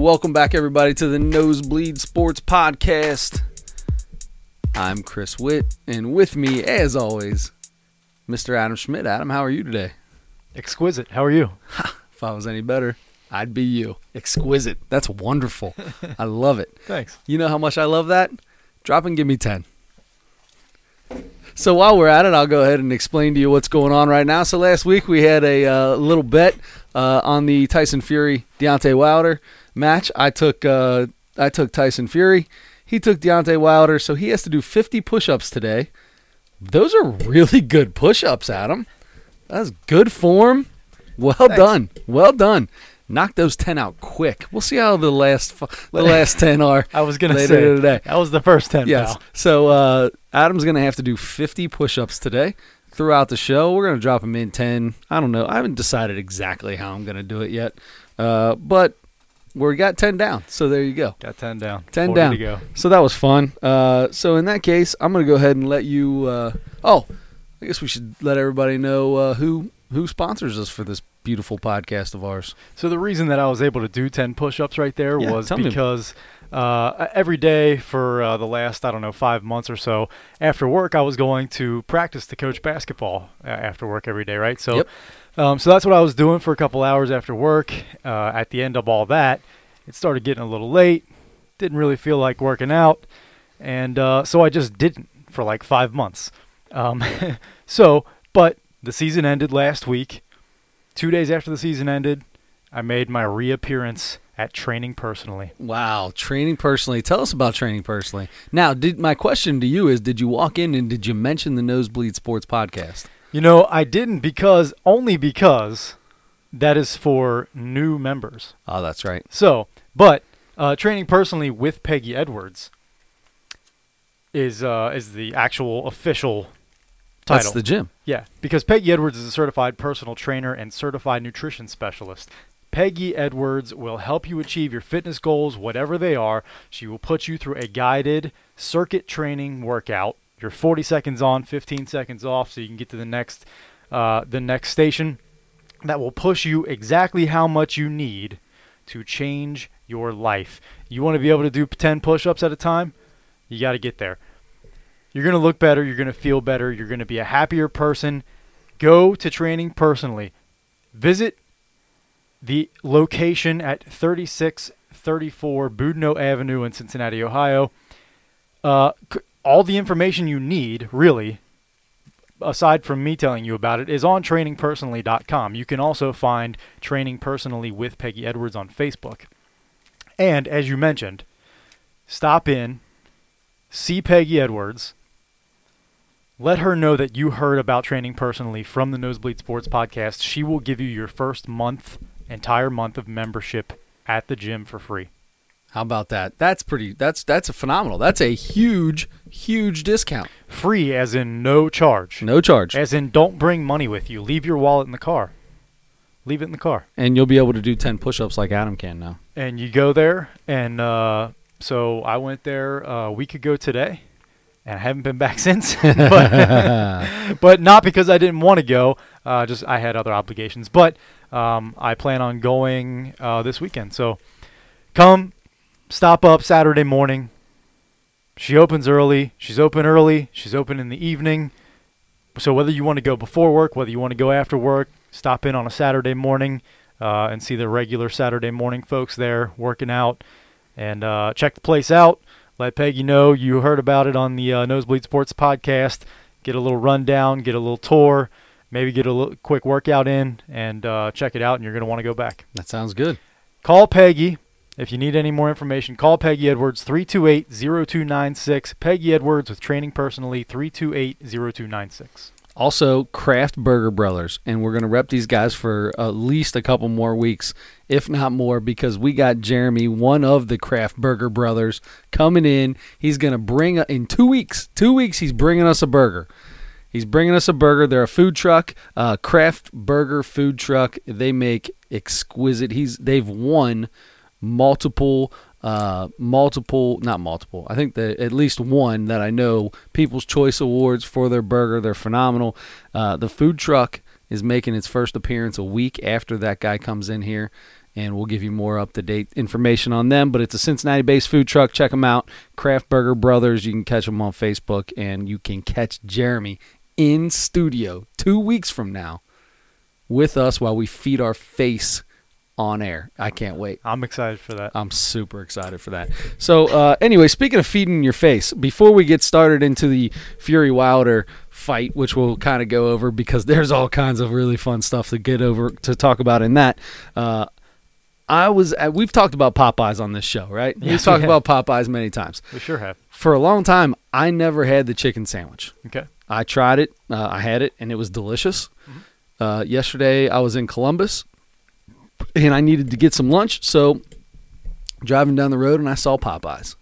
Welcome back, everybody, to the Nosebleed Sports Podcast. I'm Chris Witt, and with me, as always, Mr. Adam Schmidt. Adam, how are you today? Exquisite. How are you? If I was any better, I'd be you. Exquisite. That's wonderful. I love it. Thanks. You know how much I love that? Drop and give me 10. So while we're at it, I'll go ahead and explain to you what's going on right now. So last week we had a uh, little bet uh, on the Tyson Fury Deontay Wilder match. I took uh, I took Tyson Fury. He took Deontay Wilder, so he has to do 50 push-ups today. Those are really good push-ups, Adam. That's good form. Well done. Well done. Knock those 10 out quick. We'll see how the last the last 10 are. I was gonna say today. that was the first ten. Yes. pal. So uh, Adam's going to have to do 50 push-ups today throughout the show. We're going to drop him in 10. I don't know. I haven't decided exactly how I'm going to do it yet. Uh, but we got 10 down. So there you go. Got ten down. 10 40 down. to go. So that was fun. Uh, so in that case, I'm going to go ahead and let you uh, Oh, I guess we should let everybody know uh, who who sponsors us for this beautiful podcast of ours. So the reason that I was able to do ten push-ups right there Yeah, was because uh, every day for uh, the last I don't know five months or so after work I was going to practice to coach basketball uh, after work every day, right? So, Yep. Um, so that's what I was doing for a couple hours after work. Uh, at the end of all that, it started getting a little late. Didn't really feel like working out, and uh, so I just didn't for like five months. Um, so, but the season ended last week. Two days after the season ended, I made my reappearance at training personally. Wow, training personally. Tell us about training personally. Now, did my question to you is did you walk in and did you mention the Nosebleed Sports podcast? You know, I didn't because only because that is for new members. Oh, that's right. So, but uh, training personally with Peggy Edwards is uh, is the actual official title. That's the gym. Yeah, because Peggy Edwards is a certified personal trainer and certified nutrition specialist. Peggy Edwards will help you achieve your fitness goals, whatever they are. She will put you through a guided circuit training workout. You're 40 seconds on, 15 seconds off, so you can get to the next uh, the next station. That will push you exactly how much you need to change your life. You want to be able to do 10 push-ups at a time? You got to get there. You're going to look better. You're going to feel better. You're going to be a happier person. Go to training personally. Visit the location at 3634 Boudinot Avenue in Cincinnati, Ohio. Uh, all the information you need, really, aside from me telling you about it, is on trainingpersonally.com. You can also find Training Personally with Peggy Edwards on Facebook. And as you mentioned, stop in, see Peggy Edwards, let her know that you heard about training personally from the Nosebleed Sports Podcast. She will give you your first month, entire month of membership at the gym for free. How about that? That's pretty that's that's a phenomenal. That's a huge huge discount. Free as in no charge. No charge. As in don't bring money with you. Leave your wallet in the car. Leave it in the car. And you'll be able to do 10 push-ups like Adam can now. And you go there and uh, so I went there uh, a week ago today and I haven't been back since. but but not because I didn't want to go. Uh, just I had other obligations. But um, I plan on going uh, this weekend. So come, stop up Saturday morning. She opens early. She's open early. She's open in the evening. So whether you want to go before work, whether you want to go after work, stop in on a Saturday morning uh, and see the regular Saturday morning folks there working out, and uh, check the place out. Let Peggy know you heard about it on the uh, Nosebleed Sports podcast. Get a little rundown, get a little tour, maybe get a little quick workout in, and uh, check it out. And you're going to want to go back. That sounds good. Call Peggy if you need any more information. Call Peggy Edwards 328-0296. Peggy Edwards with training personally 328-0296. Also, Kraft Burger Brothers, and we're going to rep these guys for at least a couple more weeks, if not more, because we got Jeremy, one of the Kraft Burger Brothers, coming in. He's going to bring in two weeks. Two weeks, he's bringing us a burger. He's bringing us a burger. They're a food truck, uh, Kraft Burger food truck. They make exquisite. He's they've won multiple uh, multiple, not multiple. I think that at least one that I know People's Choice Awards for their burger. They're phenomenal. Uh, the food truck is making its first appearance a week after that guy comes in here, and we'll give you more up to date information on them. But it's a Cincinnati based food truck. Check them out. Craft Burger Brothers. You can catch them on Facebook, and you can catch Jeremy in studio two weeks from now with us while we feed our face on air. I can't wait. I'm excited for that. I'm super excited for that. So, uh, anyway, speaking of feeding your face, before we get started into the Fury Wilder fight, which we'll kind of go over because there's all kinds of really fun stuff to get over to talk about in that. Uh, I was uh, we've talked about Popeyes on this show, right? Yes, we've talked we about Popeyes many times. We sure have. For a long time, I never had the chicken sandwich. Okay. I tried it. Uh, I had it, and it was delicious. Uh, yesterday, I was in Columbus, and I needed to get some lunch. So, driving down the road, and I saw Popeyes.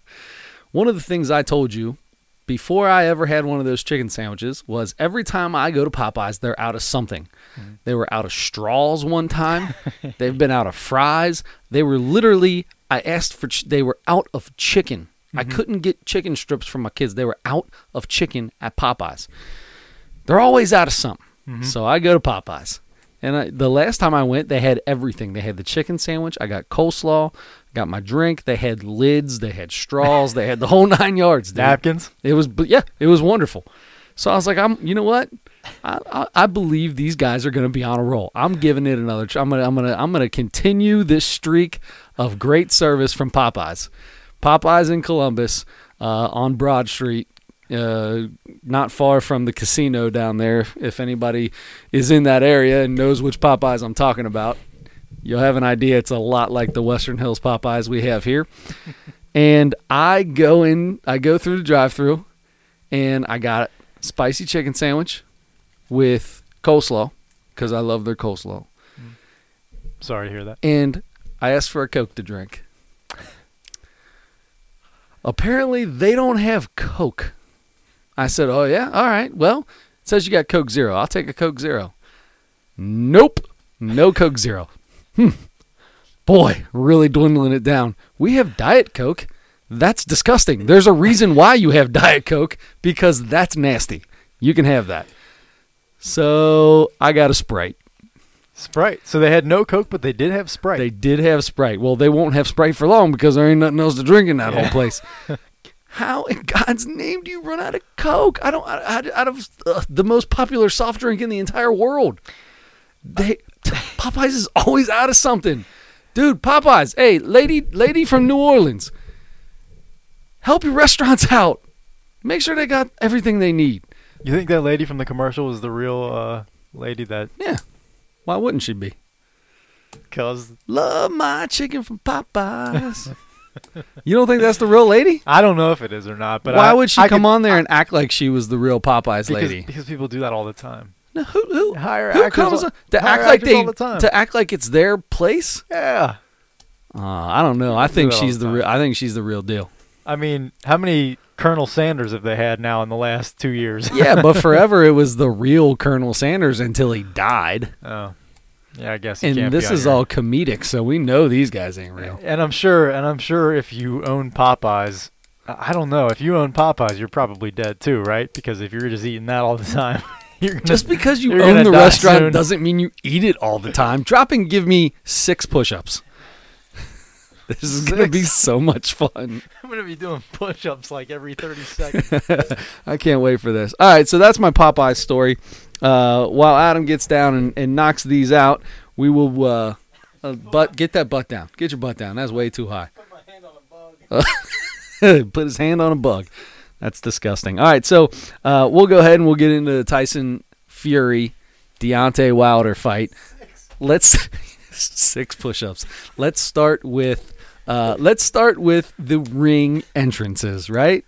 One of the things I told you before I ever had one of those chicken sandwiches was every time I go to Popeyes, they're out of something. Mm-hmm. They were out of straws one time. They've been out of fries. They were literally. I asked for. Ch- they were out of chicken. I mm-hmm. couldn't get chicken strips for my kids. They were out of chicken at Popeyes. They're always out of something. Mm-hmm. So I go to Popeyes. And I, the last time I went, they had everything. They had the chicken sandwich. I got coleslaw. Got my drink. They had lids. They had straws. they had the whole nine yards. Dude. Napkins. It was, yeah, it was wonderful. So I was like, I'm, you know what? I, I, I believe these guys are going to be on a roll. I'm giving it another. Tr- I'm gonna, I'm gonna, I'm gonna continue this streak of great service from Popeyes. Popeyes in Columbus uh, on Broad Street, uh, not far from the casino down there. If anybody is in that area and knows which Popeyes I'm talking about, you'll have an idea. It's a lot like the Western Hills Popeyes we have here. and I go in, I go through the drive-through, and I got a spicy chicken sandwich with coleslaw because I love their coleslaw, Sorry to hear that. and I asked for a Coke to drink. Apparently, they don't have Coke. I said, "Oh yeah, all right. Well, it says you got Coke Zero. I'll take a Coke Zero. Nope, no Coke Zero. Hmm. Boy, really dwindling it down. We have Diet Coke. That's disgusting. There's a reason why you have Diet Coke because that's nasty. You can have that. So I got a Sprite. Sprite. So they had no Coke, but they did have Sprite. They did have Sprite. Well, they won't have Sprite for long because there ain't nothing else to drink in that Yeah. whole place. How in God's name do you run out of Coke? I don't out, out of uh, the most popular soft drink in the entire world. They Popeyes is always out of something, dude. Popeyes, hey, lady, lady from New Orleans, help your restaurants out. Make sure they got everything they need. you think that lady from the commercial was the real uh, lady that Yeah, why wouldn't she be? Cause Love my chicken from Popeyes. you don't think that's the real lady? I don't know if it is or not, but Why I, would she I come could- on there and act like she was the real Popeyes because, lady? Because people do that all the time. No, who who, Hire who actors comes all- on- to hire act like actors they all the time. to act like it's their place? Yeah. Uh, I don't know. I think that all she's the the time. real. I think she's the real deal. I mean, how many Colonel Sanders have they had now in the last two years? Yeah, but forever it was the real Colonel Sanders until he died. oh, yeah. I guess. You And this is your- all comedic, so we know these guys ain't real. And I'm sure, and I'm sure if you own Popeyes, I don't know. If you own Popeyes, you're probably dead too, right? Because if you're just eating that all the time, you're gonna, Just because you own the restaurant soon. doesn't mean you eat it all the time. Drop and give me six push-ups. This is gonna be so much fun. I'm gonna be doing push-ups like every 30 seconds. I can't wait for this. All right, so that's my Popeye story. Uh, while Adam gets down and, and knocks these out, we will uh, uh, butt get that butt down. Get your butt down. That's way too high. Put his hand on a bug. That's disgusting. All right, so uh, we'll go ahead and we'll get into the Tyson Fury Deontay Wilder fight. Let's six push-ups. Let's start with uh, let's start with the ring entrances. Right?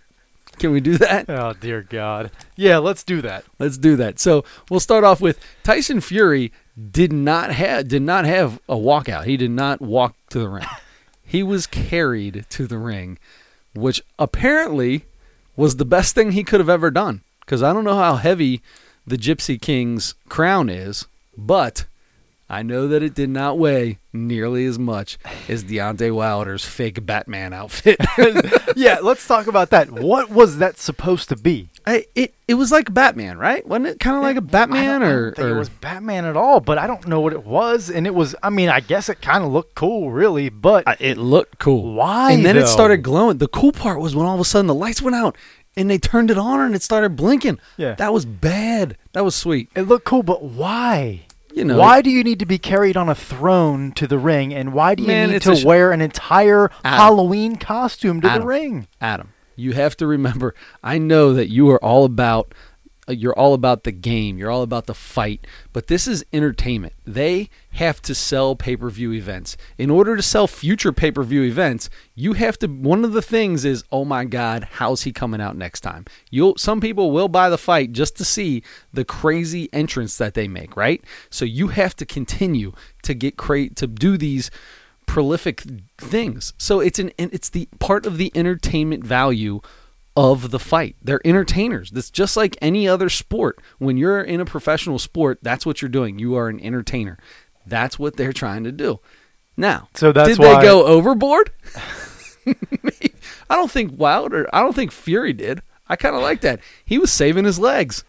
Can we do that? oh dear God. Yeah, let's do that. Let's do that. So we'll start off with Tyson Fury did not have did not have a walkout. He did not walk to the ring. he was carried to the ring, which apparently was the best thing he could have ever done. Because I don't know how heavy the Gypsy King's crown is, but I know that it did not weigh nearly as much as Deontay Wilder's fake Batman outfit. yeah, let's talk about that. What was that supposed to be? I, it it was like Batman, right? Wasn't it kind of like a Batman I don't, I or, don't think or it was Batman at all, but I don't know what it was. And it was, I mean, I guess it kind of looked cool, really, but I- it looked cool. Why, And then it started glowing. The cool part was when all of a sudden the lights went out and they turned it on and it started blinking. Yeah. That was bad. That was sweet. it looked cool, but why? You know, why do you need to be carried on a throne to the ring, and why do you Man, need to sh- wear an entire Adam. Halloween costume to Adam. the ring? Adam, you have to remember. I know that you are all about. Uh, You're all about the game. You're all about the fight. But this is entertainment. They have to sell pay-per-view events. In order to sell future pay-per-view events, you have to. One of the things is, oh my God, how's he coming out next time? You'll. Some people will buy the fight just to see the crazy entrance that they make. Right. So you have to continue to get cra- to do these prolific things. So it's an it's the part of the entertainment value of the fight. They're entertainers. That's just like any other sport. When you're in a professional sport, that's what you're doing. You are an entertainer. That's what they're trying to do. Now, So that's did why- they go overboard? I don't think Wilder. I don't think Fury did. I kind of like that. He was saving his legs.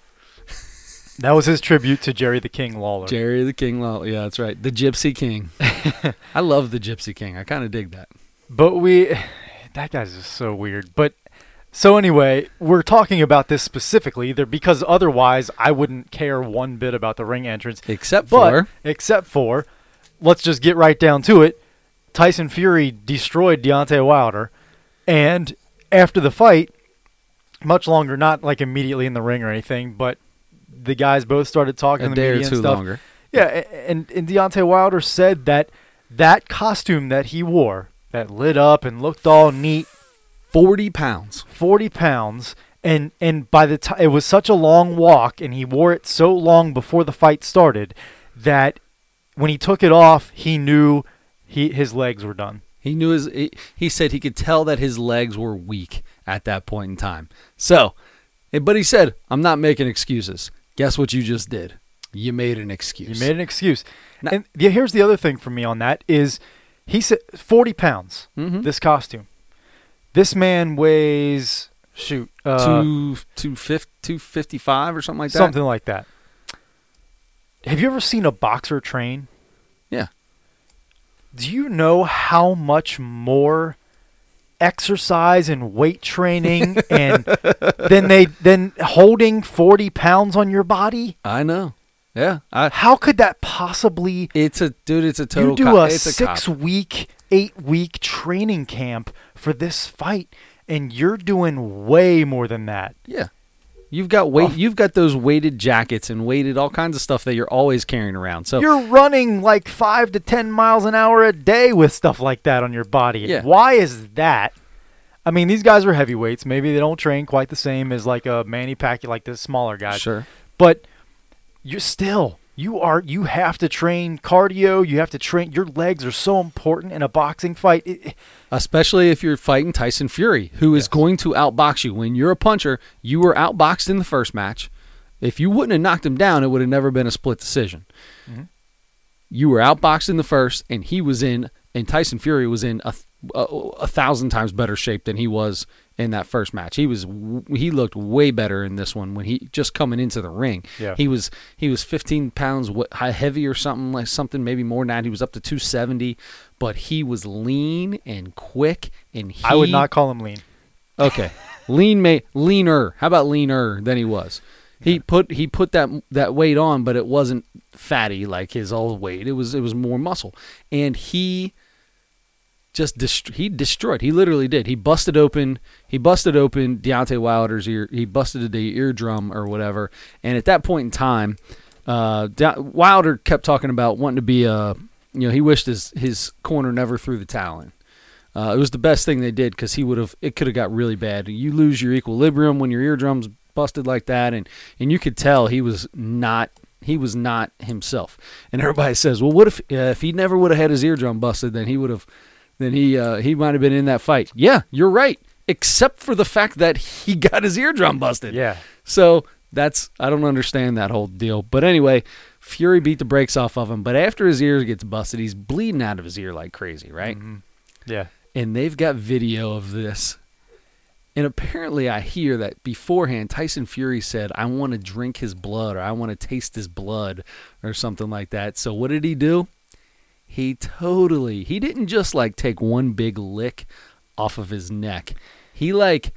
That was his tribute to Jerry the King Lawler. Jerry the King Lawler. Yeah, that's right. The Gypsy King. I love the Gypsy King. I kind of dig that. But we, that guy's just so weird. But so anyway, we're talking about this specifically either because otherwise I wouldn't care one bit about the ring entrance. Except But for except for, let's just get right down to it. Tyson Fury destroyed Deontay Wilder, and after the fight, much longer, not like immediately in the ring or anything, but the guys both started talking a day or media two and stuff. longer. Yeah, and, and Deontay Wilder said that that costume that he wore, that lit up and looked all neat, 40 pounds. 40 pounds, and, and by the time it was such a long walk, and he wore it so long before the fight started that when he took it off, he knew he his legs were done. He knew his. He, he said he could tell that his legs were weak at that point in time. So, eh, but he said, "I'm not making excuses." Guess what you just did? You made an excuse. You made an excuse. Now- and here's the other thing for me on that is he said 40 pounds. Mhm. This costume. This man weighs shoot uh, two two fif- two fifty five or something like that. something like that. Have you ever seen a boxer train? Yeah. Do you know how much more exercise and weight training and then they then holding 40 pounds on your body? I know. Yeah. I, How could that possibly it's a dude. It's a total. you do cop- a it's a six cop. week, eight week training camp for this fight, and you're doing way more than that. Yeah. You've got weight. Oh. You've got those weighted jackets and weighted all kinds of stuff that you're always carrying around. So You're running like five to ten miles an hour a day with stuff like that on your body. Yeah. Why is that? I mean, these guys are heavyweights. Maybe they don't train quite the same as like a Manny Pacquiao, like the smaller guys. sure. But you're still you are you have to train cardio. You have to train. Your legs are so important in a boxing fight. It- especially if you're fighting Tyson Fury, who is Yes. going to outbox you. When you're a puncher, you were outboxed in the first match. If you wouldn't have knocked him down, it would have never been a split decision. Mhm. You were outboxed in the first, and he was in, and Tyson Fury was in a, a, a thousand times better shape than he was in that first match. He was he looked way better in this one when he just coming into the ring. Yeah. He was he was 15 pounds heavy or something like something maybe more than that. He was up to 270, but he was lean and quick and he I would not call him lean. Okay. Lean may leaner. How about leaner than he was? He put he put that that weight on, but it wasn't fatty like his old weight. It was it was more muscle. And he just he destroyed. He literally did. He busted open he busted open Deontay Wilder's ear. He busted the eardrum or whatever. And at that point in time, uh, De- Wilder kept talking about wanting to be a you know he wished his his corner never threw the towel in. Uh, it was the best thing they did because he would have. It could have got really bad. You lose your equilibrium when your eardrums busted like that, and and you could tell he was not. He was not himself. And everybody says, "Well, what if uh, if he never would have had his eardrum busted? Then he would have. Then he uh, he might have been in that fight." Yeah, you're right. Except for the fact that he got his eardrum busted. Yeah. So that's I don't understand that whole deal. But anyway, Fury beat the brakes off of him, but after his ear gets busted, he's bleeding out of his ear like crazy, right? Mhm. Yeah. And they've got video of this. And apparently, I hear that beforehand, Tyson Fury said, I want to drink his blood or I want to taste his blood or something like that. So, what did he do? He totally, he didn't just like take one big lick off of his neck. He like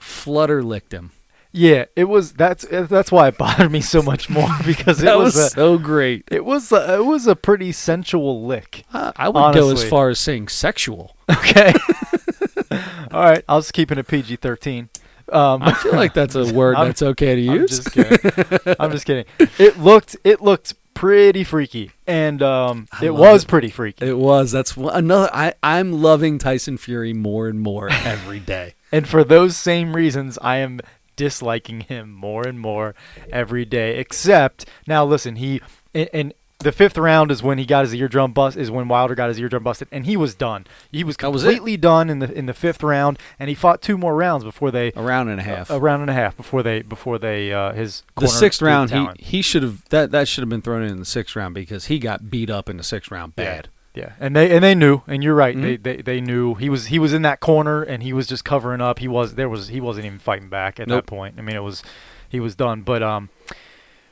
flutter licked him. Yeah, it was that's that's why it bothered me so much more because it was, was, a, so great. it was a, it was a pretty sensual lick. Uh, I would go as far as saying sexual. Okay. All right, I was keeping it PG thirteen. Um, I feel like that's a word I'm- that's okay to I'm use. just kidding. I'm just kidding. It looked it looked pretty freaky, and um, it was it. pretty freaky. It was. That's one- another. I I'm loving Tyson Fury more and more every day. And for those same reasons, I am disliking him more and more every day. Except now, listen, he and, and the fifth round is when he got his eardrum bust. Is when Wilder got his eardrum busted, and he was done. He was That was completely done in the in the fifth round, and he fought two more rounds before they A round and a half. a round and a half before they before they uh, his the sixth round, he he should have that that should have been thrown in the sixth round because he got beat up in the sixth round bad. Yeah, and they and they knew, and you're right. They, Mhm. they they knew he was he was in that corner, and he was just covering up. He was there was he wasn't even fighting back at Nope. that point. I mean, it was he was done. But um,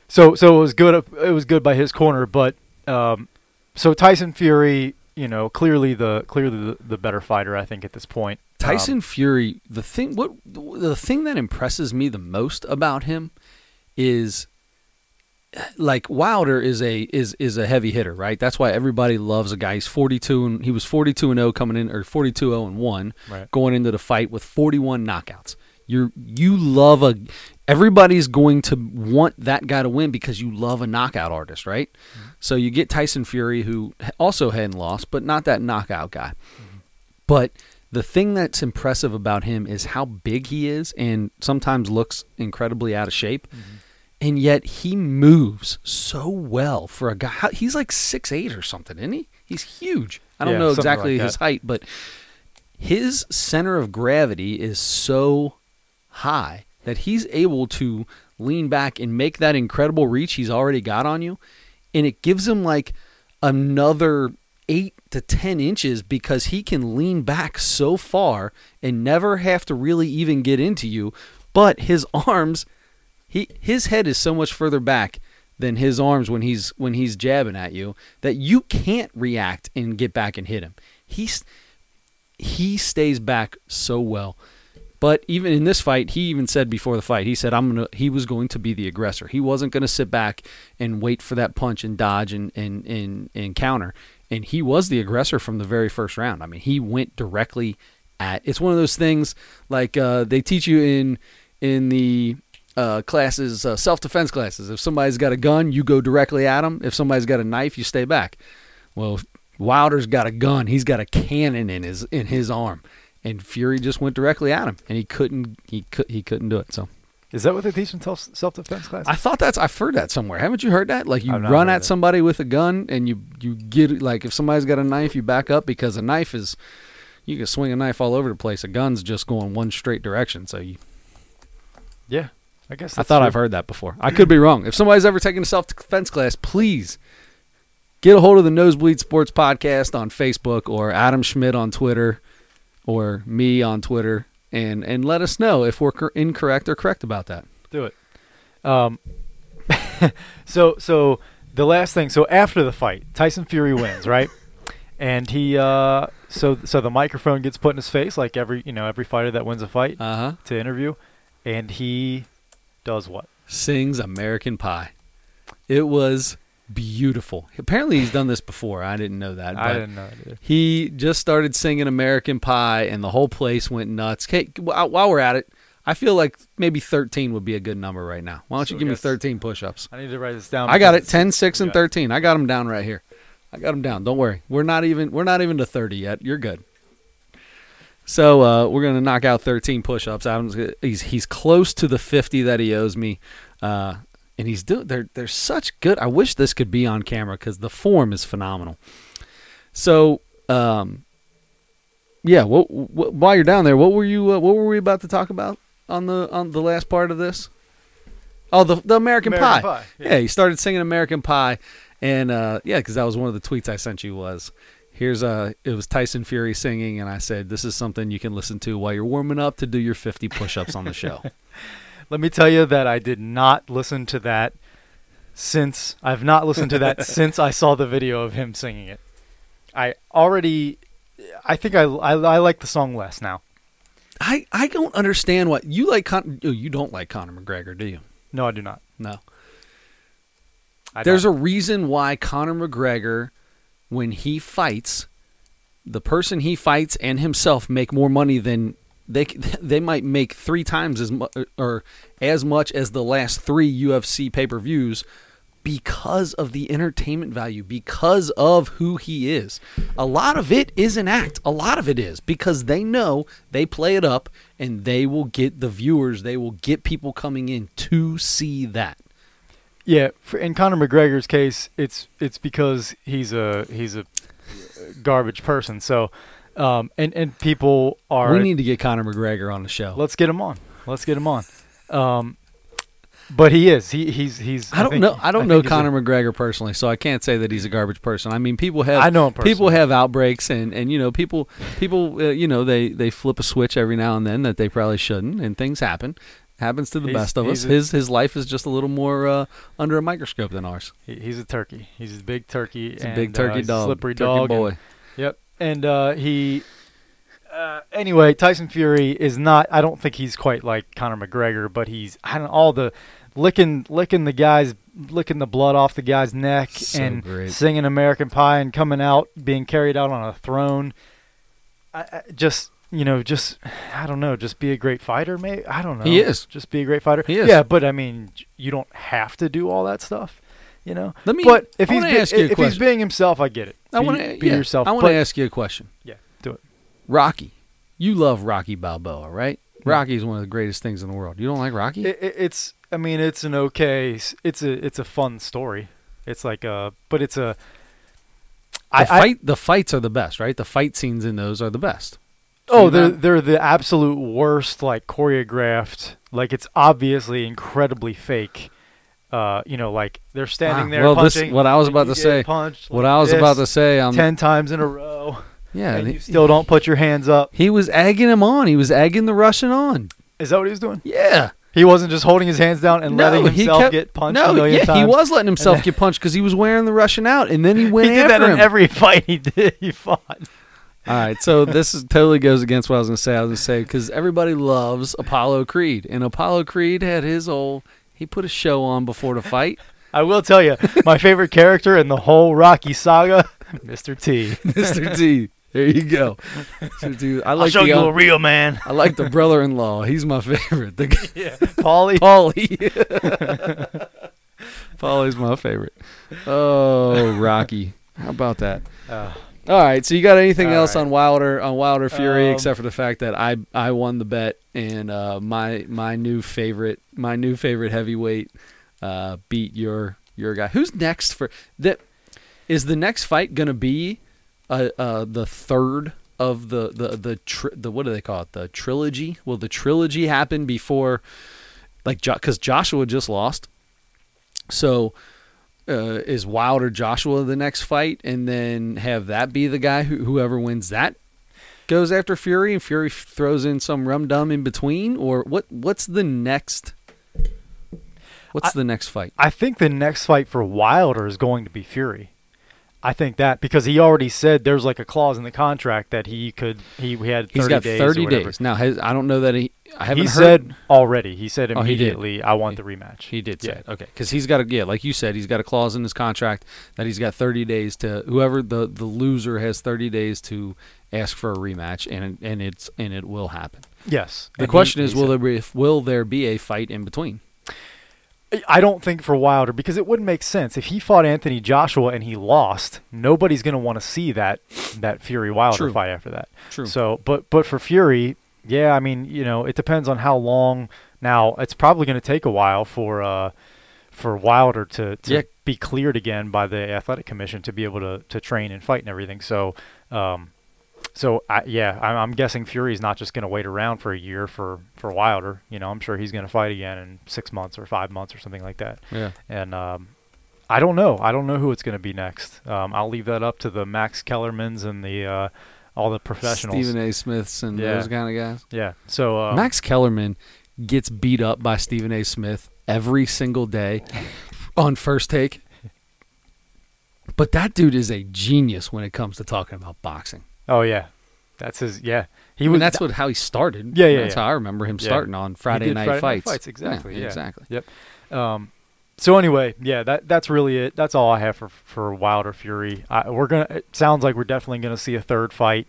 so so it was good. It was good by his corner. But um, so Tyson Fury, you know, clearly the clearly the, the better fighter. I think at this point. Um, Tyson Fury, the thing what the thing that impresses me the most about him is like Wilder is a is is a heavy hitter, right? That's why everybody loves a guy. He's 42 and he was 42 and 0 coming in or 42 0 and 1 Right. going into the fight with 41 knockouts. You're you love a everybody's going to want that guy to win because you love a knockout artist, right? Mm-hmm. So you get Tyson Fury who also hadn't lost, but not that knockout guy. But the thing that's impressive about him is how big he is and sometimes looks incredibly out of shape. Mm-hmm. And yet he moves so well for a guy. He's like six eight or something, isn't he? He's huge. I don't Yeah, know exactly like his height, but his center of gravity is so high that he's able to lean back and make that incredible reach he's already got on you. And it gives him like another eight to 10 inches because he can lean back so far and never have to really even get into you. But his arms, he his head is so much further back than his arms when he's when he's jabbing at you that you can't react and get back and hit him. He's he stays back so well. But even in this fight, he even said before the fight, he said I'm gonna he was going to be the aggressor. He wasn't gonna sit back and wait for that punch and dodge and and, and, and counter. And he was the aggressor from the very first round. I mean, he went directly at it's one of those things like uh, they teach you in in the uh, classes, uh, self defense classes. If somebody's got a gun, you go directly at them. If somebody's got a knife, you stay back. Well, Wilder's got a gun. He's got a cannon in his in his arm, and Fury just went directly at him, and he couldn't he could he couldn't do it. So Is that what they teach in self defense class? I thought that's I've heard that somewhere. Haven't you heard that? Like you run at that. somebody with a gun, and you you get like if somebody's got a knife, you back up because a knife is you can swing a knife all over the place. A gun's just going one straight direction. So you yeah, I guess. I thought true. I've heard that before. I could be wrong. If somebody's ever taken a self defense class, please get a hold of the Nosebleed Sports Podcast on Facebook or Adam Schmidt on Twitter or me on Twitter and, and let us know if we're cor- incorrect or correct about that. Do it. Um, so so the last thing. So after the fight, Tyson Fury wins, right? And he uh, so so the microphone gets put in his face, like every you know every fighter that wins a fight Uh huh. to interview, and he does what? Sings American Pie. It was beautiful. Apparently, he's done this before. I didn't know that. I didn't know. Either. He just started singing American Pie, and the whole place went nuts. Okay, while we're at it, I feel like maybe 13 would be a good number right now. Why don't So you give me 13 push ups? I need to write this down. I got it because 10, 6, and 13. I got them down right here. I got them down. Don't worry. We're not even we're not even to 30 yet. You're good. So uh, we're gonna knock out 13 push-ups. Adam's he's he's close to the 50 that he owes me, uh, and he's doing. They're they're such good. I wish this could be on camera because the form is phenomenal. So um, yeah. What, what, while you're down there, what were you uh, what were we about to talk about on the on the last part of this? Oh, the the American, American Pie. Pie, Yeah. yeah. he started singing American Pie, and uh, yeah, because that was one of the tweets I sent you was. Here's uh it was Tyson Fury singing, and I said, "This is something you can listen to while you're warming up to do your 50 push-ups on the show." Let me tell you that I did not listen to that since I've not listened to that since I saw the video of him singing it. I already, I think I, I, I like the song less now. I I don't understand what you like. Con- oh, you don't like Conor McGregor, do you? No, I do not. No. I There's don't. a reason why Conor McGregor, when he fights, the person he fights and himself make more money than they they might make three times as much or as much as the last three UFC pay per views because of the entertainment value, because of who he is. A lot of it is an act. A lot of it is because they know they play it up and they will get the viewers, they will get people coming in to see that. Yeah, for, in Conor McGregor's case, it's it's because he's a he's a uh, garbage person. So, um, and and people are. We need to get Conor McGregor on the show. let's get him on. Let's get him on. Um, but he is. He he's he's. I don't think- know. I don't know think he's a- Conor McGregor personally, so I can't say that he's a garbage person. I mean, people have I know him people have outbreaks, and and you know, people people uh, you know they they flip a switch every now and then that they probably shouldn't, and things happen. Happens to the He's- best of us. a- his his life is just a little more uh, under a microscope than ours. He, he's a turkey. He's a big turkey. He's a big uh, turkey a dog, slippery turkey dog. and- boy. Yep. And uh, he. Uh, anyway, Tyson Fury is not. I don't think he's quite like Conor McGregor, but he's. I don't all the licking licking the guys licking the blood off the guy's neck So and great. singing American Pie and coming out being carried out on a throne. I, I just you know just I don't know just be a great fighter maybe I don't know He is. just be a great fighter He is. yeah but I mean you don't have to do all that stuff you know Let me- but if I he's be- ask you a if he's being himself I get it I want to be yeah, yourself I want to ask you a question. yeah do it Rocky, you love Rocky Balboa, right? Rocky is one of the greatest things in the world. You don't like Rocky? it, it, it's I mean it's an okay it's a it's a fun story it's like a but it's a the I, I fight the fights are the best, right? The fight scenes in those are the best. Oh, You they're they're the absolute worst, like choreographed. Like it's obviously incredibly fake. Uh, you know, like they're standing Ah, there well, this- punching. what I was about to say- punched What like I was about to say, um, ten times in a row, yeah, and you still don't put your hands up. He was egging him on. He was egging the Russian on. Is that what he was doing? Yeah. He wasn't just holding his hands down and letting he himself kept- get punched no, a million yeah, times. he was letting himself get punched because he was wearing the Russian out, and then he went He did that him. in every fight he did. He fought. All right, so this is, totally goes against what I was going to say. I was going to say because everybody loves Apollo Creed, and Apollo Creed had his old. He put a show on before the fight. I will tell you, my favorite character in the whole Rocky saga, Mr. T. Mr. T. There you go. Mr. T. I I'll like show the you uh, a real man. I like the brother-in-law. He's my favorite. The Yeah, Paulie. Paulie. Paulie's my favorite. Oh, Rocky. How about that? Uh, All right. So you got anything All else right. on Wilder on Wilder Fury Um, except for the fact that I I won the bet and uh, my my new favorite my new favorite heavyweight uh, beat your your guy. Who's next for that? Is the next fight gonna be uh, uh, the third of the the the tri- the what do they call it the trilogy? Will the trilogy happen before like because Joshua just lost? So uh, is Wilder Joshua the next fight, and then have that be the guy who whoever wins that goes after Fury, and Fury throws in some rum dum in between, or what? What's the next? What's I- the next fight? I think the next fight for Wilder is going to be Fury. I think that because he already said there's like a clause in the contract that he could he, he had 30 He's got days thirty days now. Has, I don't know that he. I haven't He heard. said already. He said Oh, he did. immediately, "I want the rematch." He did say Yeah. it. Okay, because he's got a yeah, like you said, he's got a clause in his contract that he's got 30 days to whoever the the loser has 30 days to ask for a rematch, and and it's and it will happen. Yes. The And he- question he is, will said- there be will there be a fight in between? I don't think for Wilder because it wouldn't make sense if he fought Anthony Joshua and he lost. Nobody's going to want to see that that Fury Wilder True. fight after that. True. So, but but for Fury, yeah, I mean, you know, it depends on how long. Now, it's probably going to take a while for uh for Wilder to, to Yeah. be cleared again by the athletic commission to be able to to train and fight and everything. So, um, so I, yeah, I'm, I'm guessing Fury's not just going to wait around for a year for for Wilder. You know, I'm sure he's going to fight again in six months or five months or something like that. Yeah. And um, I don't know. I don't know who it's going to be next. Um, I'll leave that up to the Max Kellermans and the uh, all the professionals. Stephen A. Smiths and Yeah. those kind of guys. Yeah. So uh, Max Kellerman gets beat up by Stephen A. Smith every single day on first take. But that dude is a genius when it comes to talking about boxing. Oh yeah, that's his. Yeah, he He was. that's what how he started. Yeah, yeah, That's yeah. how I remember him Yeah. starting on Friday Night Friday Night Fights. Fights, exactly, yeah. exactly. Yep. Um, so anyway, yeah, that that's really it. That's all I have for for Wilder Fury. I, we're gonna. It sounds like we're definitely gonna see a third fight.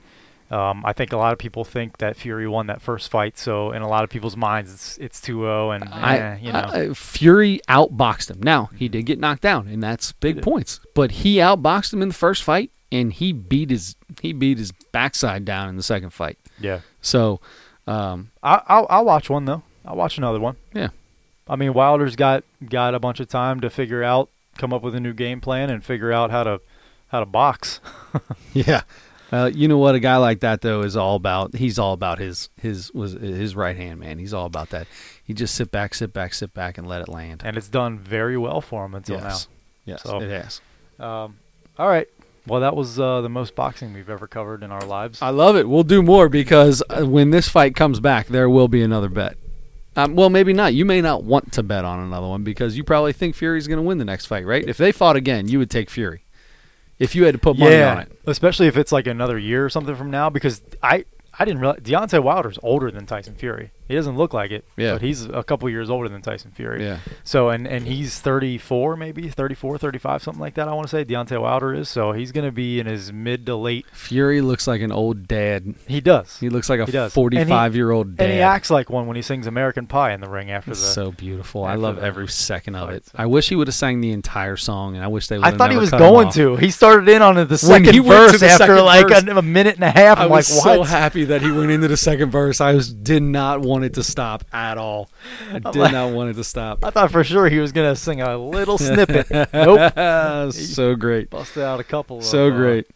Um, I think a lot of people think that Fury won that first fight, so in a lot of people's minds, it's it's 2-0, and I, eh, you know, I- Fury outboxed him. Now he did get knocked down, and that's big points. But he outboxed him in the first fight, and he beat his he beat his backside down in the second fight. yeah. So, um, I, I'll I'll watch one though. I'll watch another one. Yeah. I mean, Wilder's got got a bunch of time to figure out, come up with a new game plan, and figure out how to how to box. yeah, uh, you know what? A guy like that though is all about. He's all about his his was his right hand man. He's all about that. He just sit back, sit back, sit back, and let it land. and it's done very well for him until now. yes, yes, So- it has. Um, all right. Well, that was uh, the most boxing we've ever covered in our lives. I love it. We'll do more because uh, when this fight comes back, there will be another bet. Um, well, maybe not. You may not want to bet on another one because you probably think Fury's going to win the next fight, right? If they fought again, you would take Fury. If you had to put money yeah, on it. especially if it's like another year or something from now, because I I didn't realize Deontay Wilder's older than Tyson Fury. He doesn't look like it, Yeah. but he's a couple years older than Tyson Fury. Yeah. So and and he's 34 maybe 34 35 something like that I want to say Deontay Wilder is so he's going to be in his mid to late Fury looks like an old dad. he does He looks like a 45 year old dad. and he acts like one when he sings American Pie in the ring after the so beautiful. I love every second of it. I wish he would have sang the entire song, and I wish they would have I thought he was going to. He started in on the second verse after second like verse, a, a minute and a half. I I'm was like, so happy that he went into the second verse. I was did not want it to stop at all. I did like- not want it to stop. I thought for sure he was gonna sing a little snippet. nope. so great. Busted out a couple. So of, uh, great.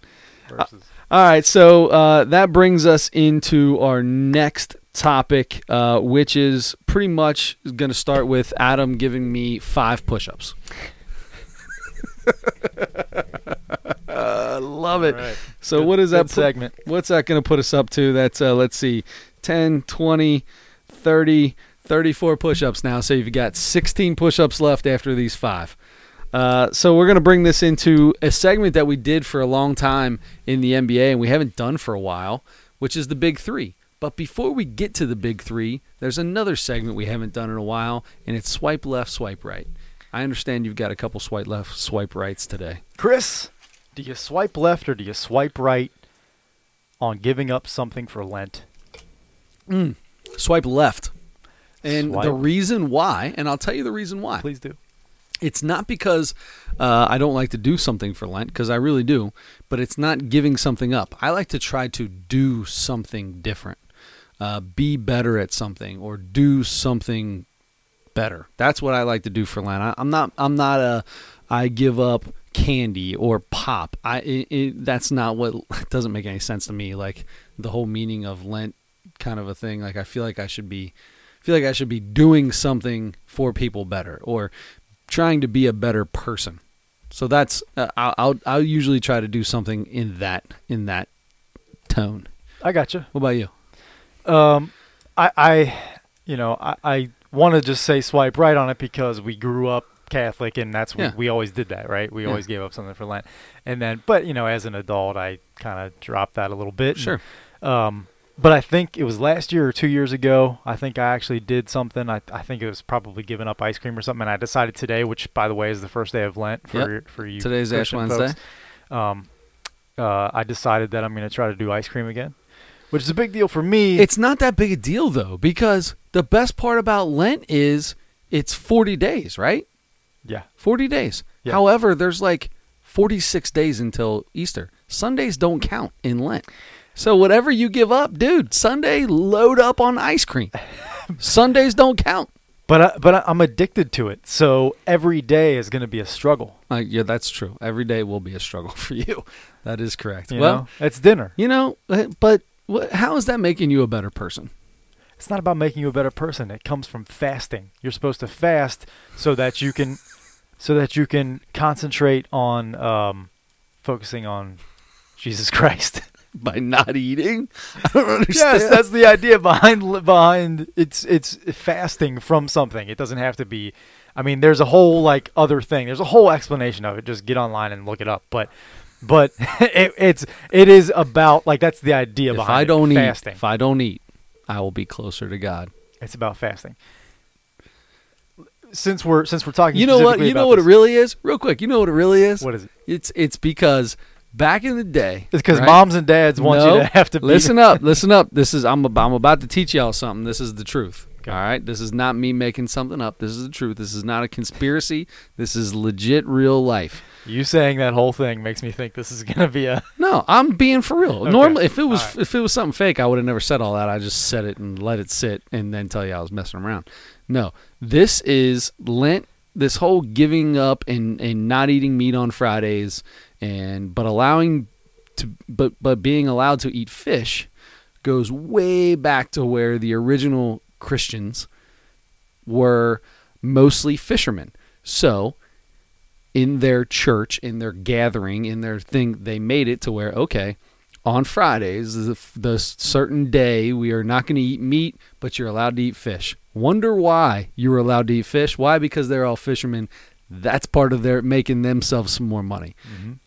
verses. All right, so uh, that brings us into our next topic, uh, which is pretty much going to start with Adam giving me five push-ups. uh, love it. All right. So Good- what is that? pu- segment? what's that going to put us up to? That's uh, let's see, 10, 20, 30, 34 push-ups now. So you've got 16 push-ups left after these five. Uh, so we're going to bring this into a segment that we did for a long time in the NBA and we haven't done for a while, which is the Big Three. But before we get to the Big Three, there's another segment we haven't done in a while, and it's swipe left, swipe right. I understand you've got a couple swipe left, swipe rights today. Chris, do you swipe left or do you swipe right on giving up something for Lent? Swipe left. And Swipe. the reason why, and I'll tell you the reason why. Please do. It's not because uh, I don't like to do something for Lent, because I really do, but it's not giving something up. I like to try to do something different, uh, be better at something, or do something better. That's what I like to do for Lent. I, I'm not. I'm not a. I give up candy or pop. I. It, it, that's not what. Doesn't make any sense to me. Like the whole meaning of Lent, kind of a thing. Like I feel like I should be. Feel like I should be doing something for people better, or trying to be a better person. So that's uh, I'll, I'll I'll usually try to do something in that in that tone. I got you. What about you? Um, I, I, you know, I, I want to just say swipe right on it because we grew up Catholic and that's Yeah. we, we always did that, right? We Yeah. always gave up something for Lent, and then, but you know, as an adult, I kind of dropped that a little bit. and, Sure. Um, but I think it was last year or two years ago. I think I actually did something. I, I think it was probably giving up ice cream or something. And I decided today, which by the way is the first day of Lent for for you. Today's Ash Wednesday. folks. Um, uh, I decided that I'm going to try to do ice cream again, which is a big deal for me. It's not that big a deal though, because the best part about Lent is it's 40 days, right? yeah. 40 days. Yeah. However, there's like 46 days until Easter. Sundays don't count in Lent. So whatever you give up, dude, Sunday load up on ice cream. Sundays don't count. But I, but I- I'm addicted to it. So every day is going to be a struggle. Uh, yeah, that's true. Every day will be a struggle for you. That is correct. You well, know, it's dinner. you know, uh, but how is that making you a better person? It's not about making you a better person. It comes from fasting. You're supposed to fast so that you can, so that you can concentrate on um, focusing on Jesus Christ. By not eating? I don't understand. yes, that's the idea behind behind it's it's fasting from something. It doesn't have to be. I mean, there's a whole like other thing. There's a whole explanation of it. Just get online and look it up. But but it, it's it is about like that's the idea if behind I don't eat, fasting. if I don't eat, I will be closer to God. It's about fasting. Since we're since we're talking, You know what? You know what it really is? Real quick, you know what it really is? What is it? It's it's because back in the day, It's because right? moms and dads want No. you to have to be. listen up, listen up. This is I'm I'm about to teach y'all something. This is the truth. Okay. All right, this is not me making something up. This is the truth. This is not a conspiracy. This is legit, real life. You saying that whole thing makes me think this is gonna be a. No, I'm being for real. Okay. Normally, if it was right. if it was something fake, I would have never said all that. I just said it and let it sit, and then tell you I was messing around. No, this is Lent. This whole giving up and and not eating meat on Fridays, and but allowing to but but being allowed to eat fish, goes way back to where the original Christians were mostly fishermen. So in their church, in their gathering, in their thing, they made it to where okay, on Fridays, the, the certain day, we are not going to eat meat, but you're allowed to eat fish. Wonder why you were allowed to eat fish? Why? Because they're all fishermen. That's part of their making themselves some more money.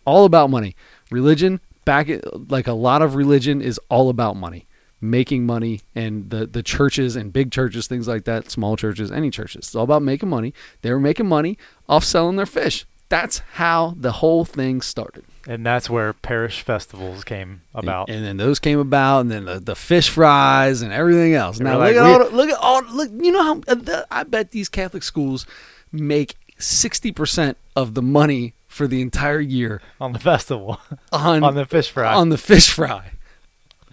All about money. Religion, back at, like a lot of religion, is all about money, making money, and the the churches and big churches, things like that, small churches, any churches. It's all about making money. They were making money off selling their fish. That's how the whole thing started. And that's where parish festivals came about. And, and then those came about, and then the, the fish fries and everything else. They Now look like, at all. look at all. Look, you know how uh, the, I bet these Catholic schools make sixty percent of the money for the entire year on the festival, on on the fish fry. on the fish fry.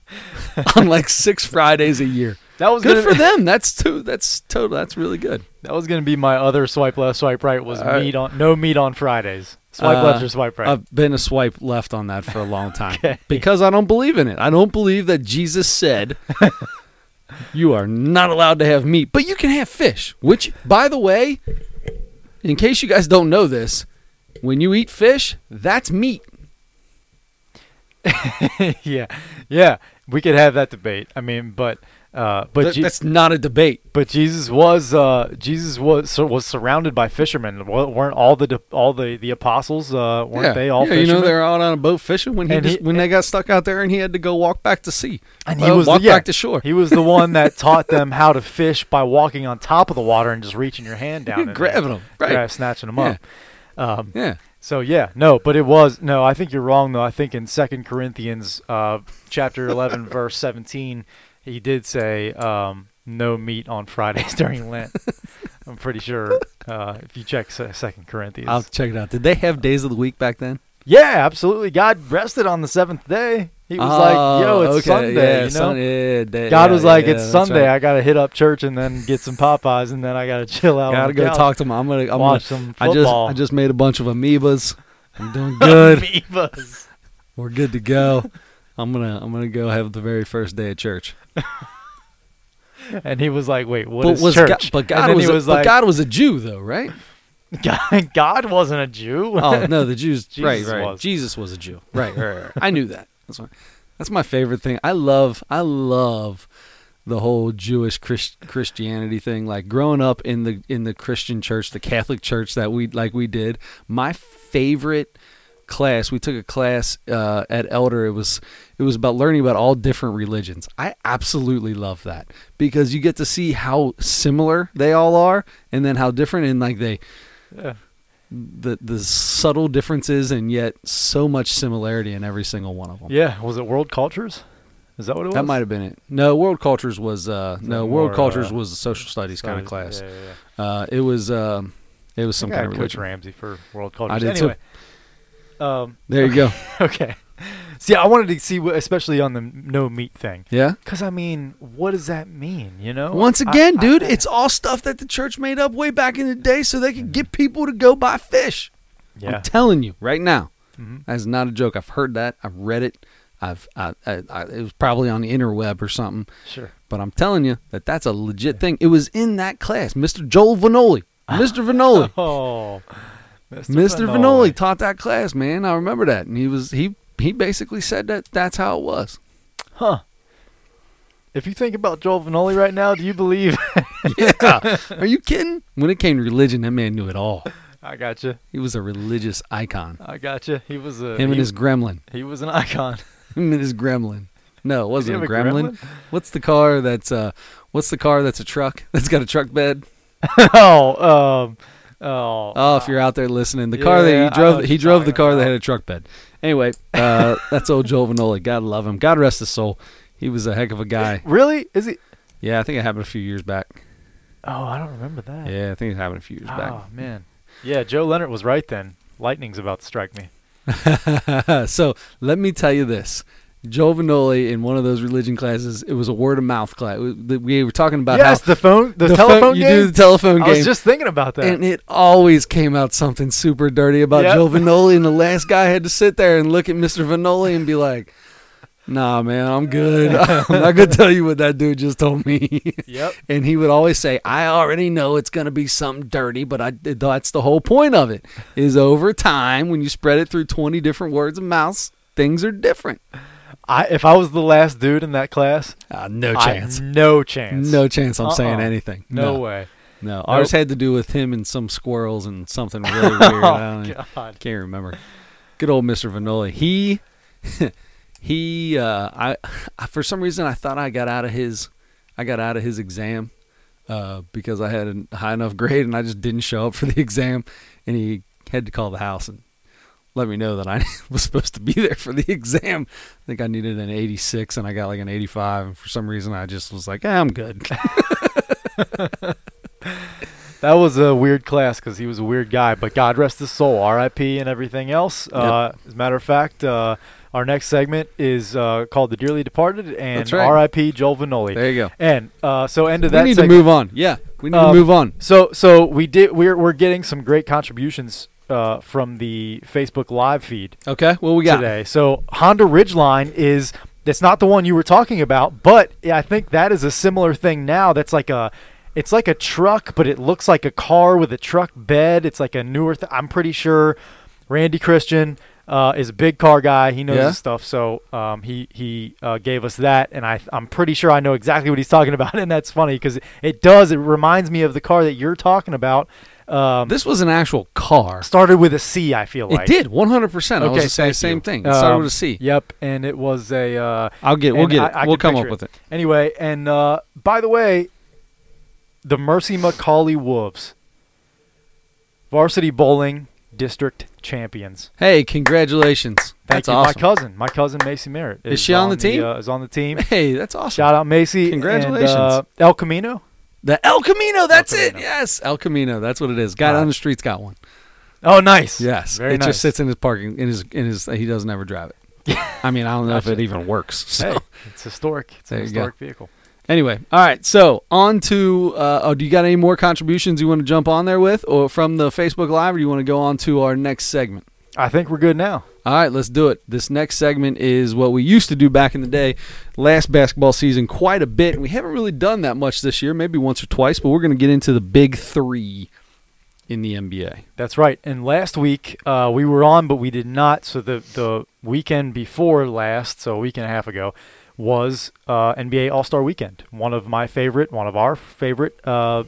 on like six Fridays a year. that was Good gonna, for them. That's too. That's total. That's really good. That was going to be my other swipe left, swipe right. Was right. meat on no meat on Fridays. Swipe Uh, left or swipe right. I've been a swipe left on that for a long time Okay. because I don't believe in it. I don't believe that Jesus said you are not allowed to have meat, but you can have fish. Which, by the way, in case you guys don't know this, when you eat fish, that's meat. yeah, yeah. We could have that debate. I mean, but uh, but Th- Je- that's not a debate. but Jesus was uh, Jesus was sur- was surrounded by fishermen. Weren't all the all the the apostles uh, weren't yeah, they all yeah, you know they're out on a boat fishing when he, just, he- when they got stuck out there and he had to go walk back to sea. and Well, walk yeah, back to shore. He was the one that taught them how to fish by walking on top of the water and just reaching your hand down, and grabbing them, right? yeah, snatching them up. Um, Yeah. So yeah, no, but it was no. I think you're wrong though. I think in Second Corinthians, uh, chapter eleven, verse seventeen, he did say um, no meat on Fridays during Lent. I'm pretty sure uh, if you check Second Corinthians. I'll check it out. Did they have days of the week back then? yeah, absolutely. God rested on the seventh day. He was like, "Yo, it's Oh, okay, Sunday." yeah, you know, Sun- yeah, God yeah, was like, "It's Sunday. right. I gotta hit up church and then get some Popeyes and then I gotta chill out. Gotta go couch, talk to him. I'm gonna. I'm watch gonna some I just. I just made a bunch of amoebas. I'm doing good. Amoebas. We're good to go. I'm gonna I'm gonna go have the very first day of church. And he was like, "Wait, what but is was church?" God, but God was, a, was but God was a Jew though, right? God, God wasn't a Jew. Oh no, the Jews. right, Jesus right. was. Jesus was a Jew. Right, right, right. I knew that. That's why. That's my favorite thing. I love. I love the whole Jewish Christ, Christianity thing. Like growing up in the in the Christian church, the Catholic church that we like we did. My favorite class. We took a class uh, at Elder. It was it was about learning about all different religions. I absolutely love that because you get to see how similar they all are, and then how different and like they Yeah. the the subtle differences and yet so much similarity in every single one of them. Yeah, was it World Cultures? Is that what it was? That might have been it. No, World Cultures was uh no World more, Cultures uh, was a social studies kind of class. Yeah, yeah, yeah. Uh, it was um, it was some I kind had of Coach religion. Ramsey for World Cultures. I did too. Um, There you go. okay. See, I wanted to see, what, especially on the no meat thing, Yeah. because I mean, what does that mean? You know? Once again, I- dude, I- it's all stuff that the church made up way back in the day so they could get people to go buy fish. yeah. I'm telling you right now. Mhm. That's not a joke. I've heard that. I've read it. I've I, I, I, it was probably on the interweb or something. Sure. But I'm telling you that that's a legit thing. It was in that class. Mr. Joel Vanoli. Mr. Vanoli. Oh, Mr. Mr. Vanoli taught that class, man. I remember that. And he was he he basically said that that's how it was. Huh. If you think about Joel Vanoli right now, do you believe? Yeah. Are you kidding? When it came to religion, that man knew it all. I got you. He was a religious icon. I got you. He was a Him he, and his gremlin. he was an icon. Him and his gremlin. No, it wasn't a have a gremlin. gremlin? What's the car that's uh what's the car that's a truck? That's got a truck bed? oh, um, oh. Oh, if you're out there listening, the car that he drove, he drove the car that had a truck bed. Anyway, uh that's old Joel Vanoli. God love him. God rest his soul. He was a heck of a guy. really? Is he? Yeah, I think it happened a few years back. Oh, I don't remember that. Yeah, I think it happened a few years back. Oh man. Yeah, Joe Leonard was right then. Lightning's about to strike me. so let me tell you this. Joe Vanoli in one of those religion classes, it was a word of mouth class. We were talking about yes, the phone, the, phone- telephone you game. do the telephone game. I was just thinking about that. And it always came out something super dirty about Yep. Joe Vanoli, and the last guy had to sit there and look at Mr. Vanoli and be like, "Nah, man, I'm good. I'm not gonna tell you what that dude just told me." yep. and he would always say, "I already know it's gonna be something dirty, but I that's the whole point of it. Is over time when you spread it through 20 different words of mouth, things are different. I if I was the last dude in that class, Uh, no I- chance. no chance. no chance. I'm saying Uh-uh. anything. No, way. No, ours had to do with him and some squirrels and something really weird. I Oh God. Can't remember. Good old Mr. Vanoli. He, he. Uh, I, I for some reason I thought I got out of his, I got out of his exam, uh, because I had a high enough grade and I just didn't show up for the exam, and he had to call the house and let me know that I was supposed to be there for the exam. I think I needed an 86 and I got like an 85, and for some reason I just was like, eh, I'm good. That was a weird class because he was a weird guy. But God rest his soul, R.I.P. and everything else. Uh, as a matter of fact, uh, our next segment is uh, called "The Dearly Departed" and right. R.I.P. Joel Vanoli. there you go. And uh, so, end of that. We need segment, to move on. Yeah, we need to Um, move on. So so we did we're we're getting some great contributions uh, from the Facebook live feed Okay, what we got? today. So Honda Ridgeline is that's not the one you were talking about, but I think that is a similar thing now. That's like a it's like a truck, but it looks like a car with a truck bed. It's like a newer. Th- I'm pretty sure Randy Christian uh, is a big car guy. He knows Yeah? his stuff, so um, he he uh, gave us that, and I I'm pretty sure I know exactly what he's talking about, and that's funny because it, it does. It reminds me of the car that you're talking about. Um, This was an actual car. started with a C. I feel like It did 100. percent I was Okay, saying the same thing. It started Um, with a C. Yep, and it was a. Uh, I'll get. We'll get I- it. I we'll come up picture with it. Anyway, and uh, by the way, the Mercy McAuley Wolves, varsity bowling district champions. Hey, congratulations! Thank That's you, awesome. my cousin, my cousin Macy Merritt. Is she on the team? uh, is on the team. Hey, that's awesome. Shout out Macy. Congratulations. And, uh, El Camino. The El Camino. That's El it. Yes, El Camino. That's what it is. Guy right. the street's got one. Oh, nice. Yes, Very it nice. just sits in his parking in his in his. He doesn't ever drive it. I mean, I don't know if it even works. So. Hey, it's historic. It's There a go. historic vehicle. Anyway, all right. So on to. Uh, oh, do you got any more contributions you want to jump on there with, or from the Facebook Live, or do you want to go on to our next segment? I think we're good now. All right, let's do it. This next segment is what we used to do back in the day, last basketball season, quite a bit. And we haven't really done that much this year, maybe once or twice, but we're going to get into the big three in the NBA. That's right. And last week uh, we were on, but we did not. So the the weekend before last, so a week and a half ago, was uh, NBA All Star Weekend. One of my favorite, one of our favorite uh,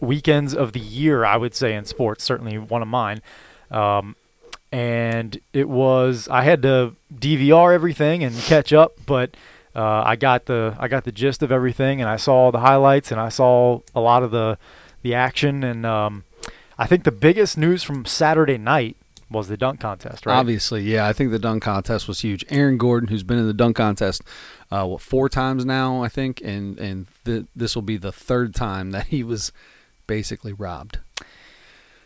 weekends of the year, I would say in sports. Certainly one of mine. Um, and it was I had to DVR everything and catch up, but uh, I got the I got the gist of everything, and I saw the highlights, and I saw a lot of the the action, and um, I think the biggest news from Saturday night was the dunk contest, right? Obviously, yeah, I think the dunk contest was huge. Aaron Gordon, who's been in the dunk contest, uh, what four times now, I think, and and th- this will be the third time that he was basically robbed.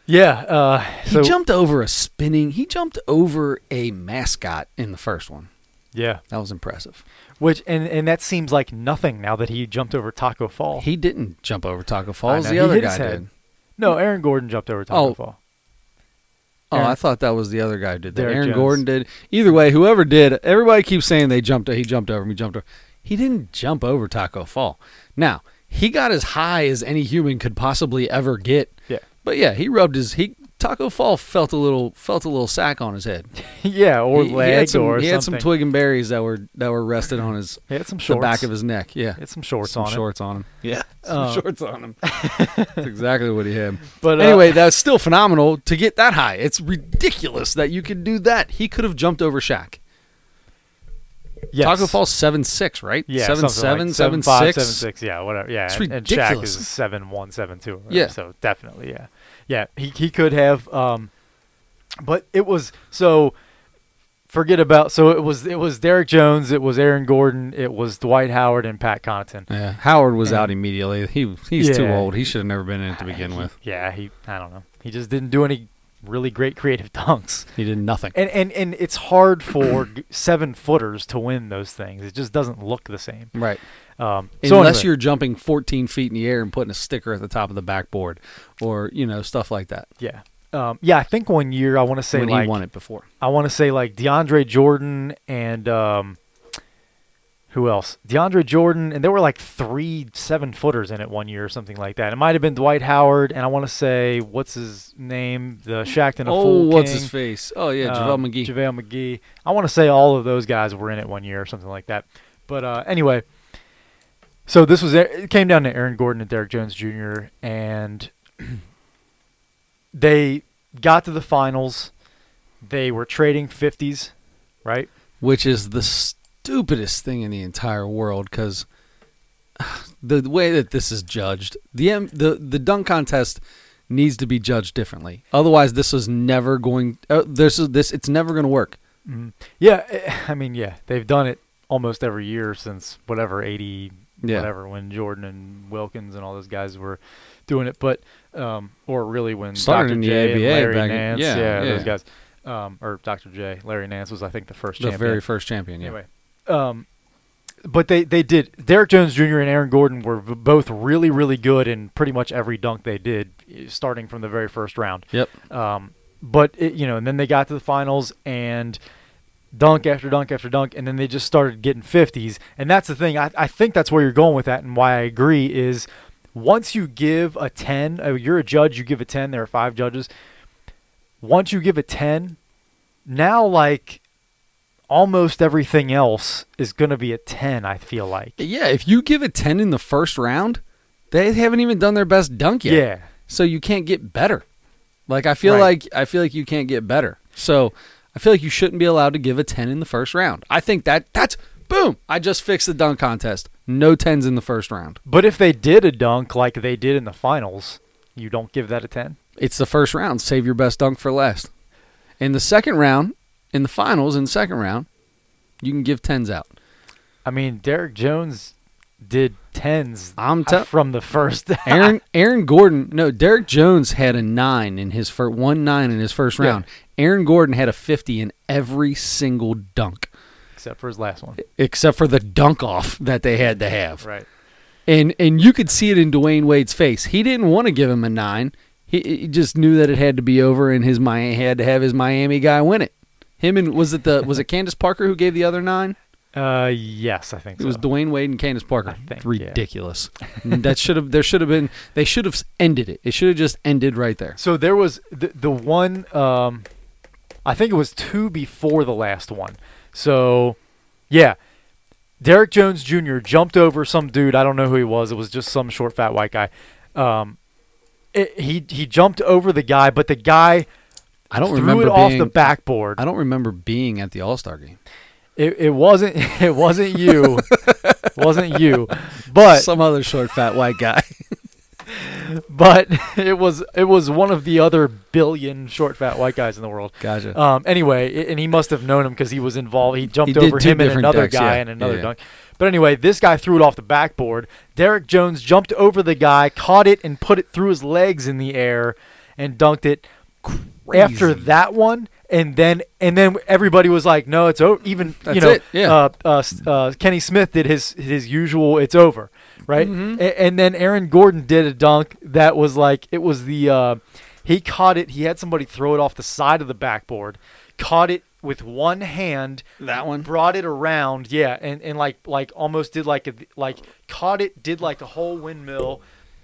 Yeah. Uh, He jumped over a spinning. He jumped over a mascot in the first one. Yeah. That was impressive. Which and and that seems like nothing now that he jumped over Taco Fall. He didn't jump over Taco I Falls. The other guy did. no, Aaron Gordon jumped over Taco Oh, Fall. Oh, I thought that was the other guy who did that. Derrick Aaron Jones. Gordon did. Either way, whoever did, everybody keeps saying they jumped. He jumped over him. He jumped over. He didn't jump over Taco Fall. Now he got as high as any human could possibly ever get. Yeah. But yeah, he rubbed his. He Taco Fall felt a little felt a little sack on his head. yeah, or he, he leg had some, or he had some something. twig and berries that were that were rested on his he had some shorts. the back of his neck. Yeah, He had some shorts some on shorts on him. Yeah, some Uh, shorts on him. That's exactly what he had. But uh, anyway, that's still phenomenal to get that high. It's ridiculous that you could do that. He could have jumped over Shaq. yes. Taco Fall seven six, right? Yeah, seven something seven, like seven five, six. seven, six, Yeah, whatever. Yeah, It's and, and Shaq ridiculous. is seven one, seven two. right? Yeah. So definitely, yeah, yeah. He he could have, um, but it was so. Forget about so it was it was Derrick Jones, it was Aaron Gordon, it was Dwight Howard and Pat Connaughton. Yeah, Howard was And- out immediately. He he's too old. He should have never been in it to begin with. Yeah, he I don't know. He just didn't do any really great creative dunks. He did nothing. And and and it's hard for seven footers to win those things. It just doesn't look the same. Right. Um, so Unless anyway, you're jumping 14 feet in the air and putting a sticker at the top of the backboard, or you know stuff like that. yeah, um, yeah. I think one year I want to say when like he won it before. I want to say like DeAndre Jordan and um, who else? DeAndre Jordan, and there were like three seven footers in it one year or something like that. It might have been Dwight Howard, and I want to say what's his name, the Shaqtin' a Oh, Fool what's King. his face? Oh yeah, um, JaVale McGee. JaVale McGee. I want to say all of those guys were in it one year or something like that. But uh, anyway, so this was it came down to Aaron Gordon and Derrick Jones Jr. and they got to the finals. They were trading fifties, right? which is the stupidest thing in the entire world because the way that this is judged, the M- the the dunk contest needs to be judged differently. Otherwise, this is never going. Uh, this is this. It's never going to work. Mhm. Yeah, eh, I mean, yeah, they've done it almost every year since whatever eighty, Yeah. whatever, when Jordan and Wilkins and all those guys were doing it. But um, or really when Started Dr. in the J and ABA Larry back in- Nance, yeah, yeah, those guys, um, or Dr. J, Larry Nance was I think the first The champion. very first champion. Yeah. Anyway, um, but they they did. Derrick Jones Jr. and Aaron Gordon were v- both really really good in pretty much every dunk they did, eh, starting from the very first round. Yep. Um, but it, you know, and then they got to the finals and dunk after dunk after dunk, and then they just started getting fifties. And that's the thing. I, I think that's where you're going with that, and why I agree is once you give a ten, uh, you're a judge. You give a ten. There are five judges. Once you give a ten, now like almost everything else is going to be a ten. I feel like. Yeah. If you give a ten in the first round, they haven't even done their best dunk yet. Yeah. So you can't get better. Like I feel Right. like I feel like you can't get better. So I feel like you shouldn't be allowed to give a 10 in the first round. I think that that's boom. I just fixed the dunk contest. No 10s in the first round. But if they did a dunk like they did in the finals, you don't give that a ten. It's the first round. Save your best dunk for last. In the second round, in the finals in the second round, you can give 10s out. I mean, Derrick Jones did tens I'm tell- from the first. Aaron Aaron Gordon, no, Derrick Jones had a 9 in his first one 9 in his first Yeah. round. Aaron Gordon had a 50 in every single dunk except for his last one. except for the dunk off that they had to have. Right. And and you could see it in Dwyane Wade's face. He didn't want to give him a nine. He, he just knew that it had to be over, and his Mi- had to have his Miami guy win it. Him and was it the was it Candace Parker who gave the other nine? Uh, yes, I think It so. was Dwyane Wade and Candace Parker. Think, yeah. Ridiculous. that should have there should have been they should have ended it. It should have just ended right there. so there was the the one. Um, I think it was two before the last one. So, yeah, Derrick Jones Jr. jumped over some dude. I don't know who he was. It was just some short, fat white guy. Um, it, he he jumped over the guy, but the guy I don't threw remember it off the backboard. I don't remember being at the All Star game. It, it wasn't it wasn't you, it wasn't you, but Some other short fat white guy. but it was it was one of the other billion short fat white guys in the world. gotcha. Um, anyway, i- and he must have known him because he was involved. He jumped He over him and another dunks, guy yeah. and another Yeah, yeah. dunk. But anyway, this guy threw it off the backboard. Derrick Jones jumped over the guy, caught it, and put it through his legs in the air, and dunked it. after that one, and then and then everybody was like, "No, it's over." Even you know, yeah. uh, uh, uh, Kenny Smith did his his usual, "It's over," right? Mhm. A- and then Aaron Gordon did a dunk that was like it was the uh, he caught it. He had somebody throw it off the side of the backboard, caught it with one hand, that one. brought it around, yeah, and, and like like almost did like a like caught it, did like a whole windmill,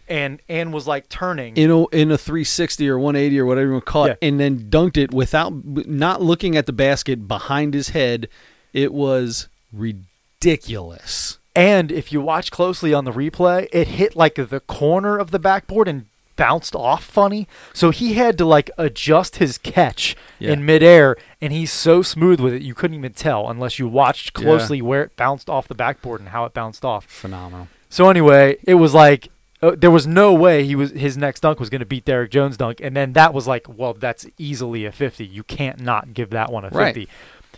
and and was like turning. in a in a 360 or 180 or whatever you want to call it, Yeah. and then dunked it without not looking at the basket behind his head. It was ridiculous. And if you watch closely on the replay, it hit like the corner of the backboard and bounced off funny. So he had to like adjust his catch Yeah. in midair, and he's so smooth with it you couldn't even tell unless you watched Yeah. closely where it bounced off the backboard and how it bounced off. Phenomenal. So anyway, it was like uh, there was no way he was his next dunk was going to beat Derrick Jones' dunk, and then that was like, well, that's easily a fifty. You can't not give that one a Right. fifty.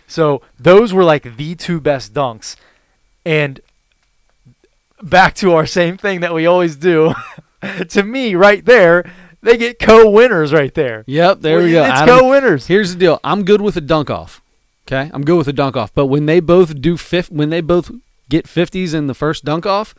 So those were like the two best dunks, and back to our same thing that we always do. to me, right there, they get co-winners right there. Yep, there we go. It's Adam- co-winners. Here's the deal. I'm good with a dunk off. Okay, I'm good with a dunk off. But when they both do fifth, when they both get 50s in the first dunk off,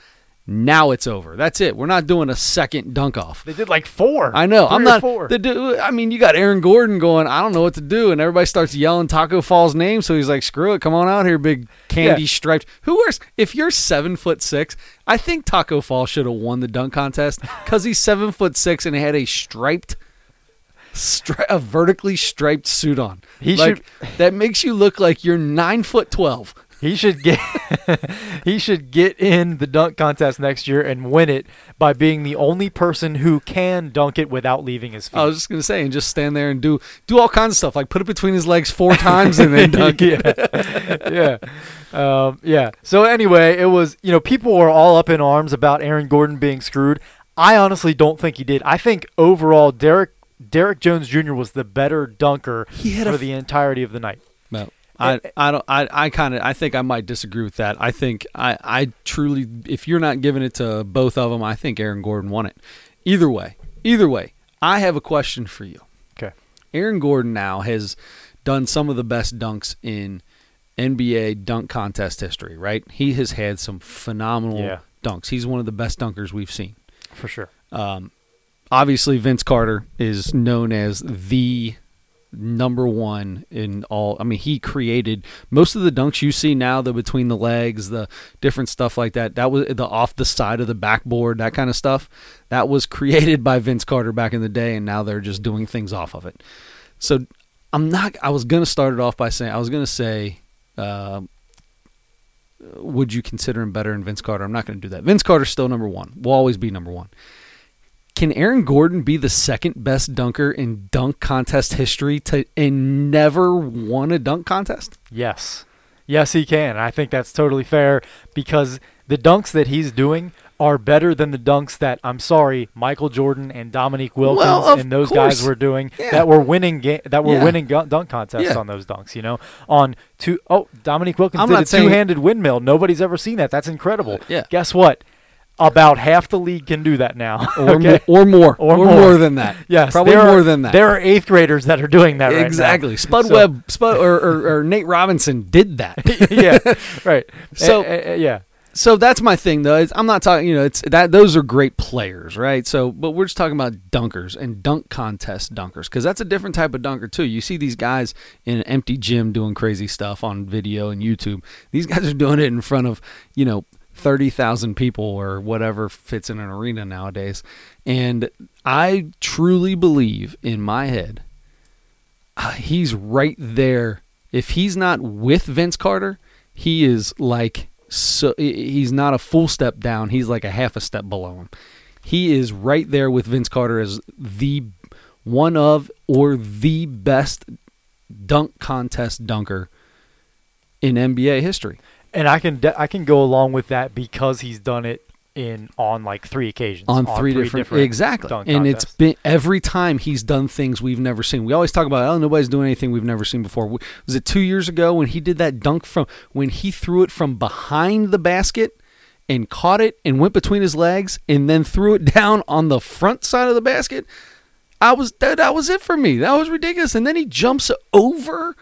now it's over. That's it. We're not doing a second dunk off. They did like four. I know. Three I'm not. Four. The, du- I mean, you got Aaron Gordon going. I don't know what to do, and everybody starts yelling Taco Fall's name. So he's like, "Screw it, come on out here, big candy Yeah. striped." Who wears? If you're seven foot six, I think Taco Fall should have won the dunk contest because he's seven foot six and he had a striped, stri- a vertically striped suit on. He like, That makes you look like you're nine foot twelve. He should get he should get in the dunk contest next year and win it by being the only person who can dunk it without leaving his feet. I was just gonna say, and just stand there and do do all kinds of stuff, like put it between his legs four times and then dunk. yeah, yeah, um, yeah. So anyway, it was you know people were all up in arms about Aaron Gordon being screwed. I honestly don't think he did. I think overall Derrick Derrick Jones Jr. was the better dunker He had a for the entirety of the night. I, I don't I, I kind of I think I might disagree with that. I think I, I truly if you're not giving it to both of them, I think Aaron Gordon won it. Either way, either way, I have a question for you. Okay. Aaron Gordon now has done some of the best dunks in NBA dunk contest history, right? He has had some phenomenal Yeah. dunks. He's one of the best dunkers we've seen. For sure. Um, obviously, Vince Carter is known as the number one in all. I mean, he created most of the dunks you see now, the between the legs, the different stuff like that. That was the off the side of the backboard, that kind of stuff. That was created by Vince Carter back in the day, and now they're just doing things off of it. So I'm not. I was gonna start it off by saying I was gonna say. Uh, would you consider him better than Vince Carter? I'm not going to do that. Vince Carter's still number one. Will always be number one. Can Aaron Gordon be the second best dunker in dunk contest history to and never won a dunk contest? Yes. Yes, he can. I think that's totally fair because the dunks that he's doing are better than the dunks that I'm sorry, Michael Jordan and Dominique Wilkins Well, and those course. guys were doing Yeah. that were winning ga- that were Yeah. winning dunk contests Yeah. on those dunks, you know. On two oh, Dominique Wilkins I'm did a saying- two-handed windmill. Nobody's ever seen that. That's incredible. yeah. Guess what? About half the league can do that now. Or, okay. mo- or more. Or Or, more. more. than that. Yes, Probably there more are- than that. There are eighth graders that are doing that right now. exactly. Spud So- Webb Spud, or, or, or Nate Robinson did that. yeah, right. So- Eh, eh, eh, yeah, so that's my thing though. It's, I'm not talking, you know, it's that those are great players, right? So, but we're just talking about dunkers and dunk contest dunkers because that's a different type of dunker too. You see these guys in an empty gym doing crazy stuff on video and YouTube. These guys are doing it in front of, you know, 30,000 people or whatever fits in an arena nowadays. And I truly believe in my head uh, he's right there. If he's not with Vince Carter, he is like so he's not a full step down, he's like a half a step below him. He is right there with Vince Carter as the one of or the best dunk contest dunker in NBA history. And I can de- I can go along with that because he's done it in on like three occasions on, three, different, exactly. dunk and it's been every time he's done things we've never seen. We always talk about oh nobody's doing anything we've never seen before. Was it two years ago when he did that dunk from when he threw it from behind the basket and caught it and went between his legs and then threw it down on the front side of the basket? I was that, that was it for me. That was ridiculous. And then he jumps over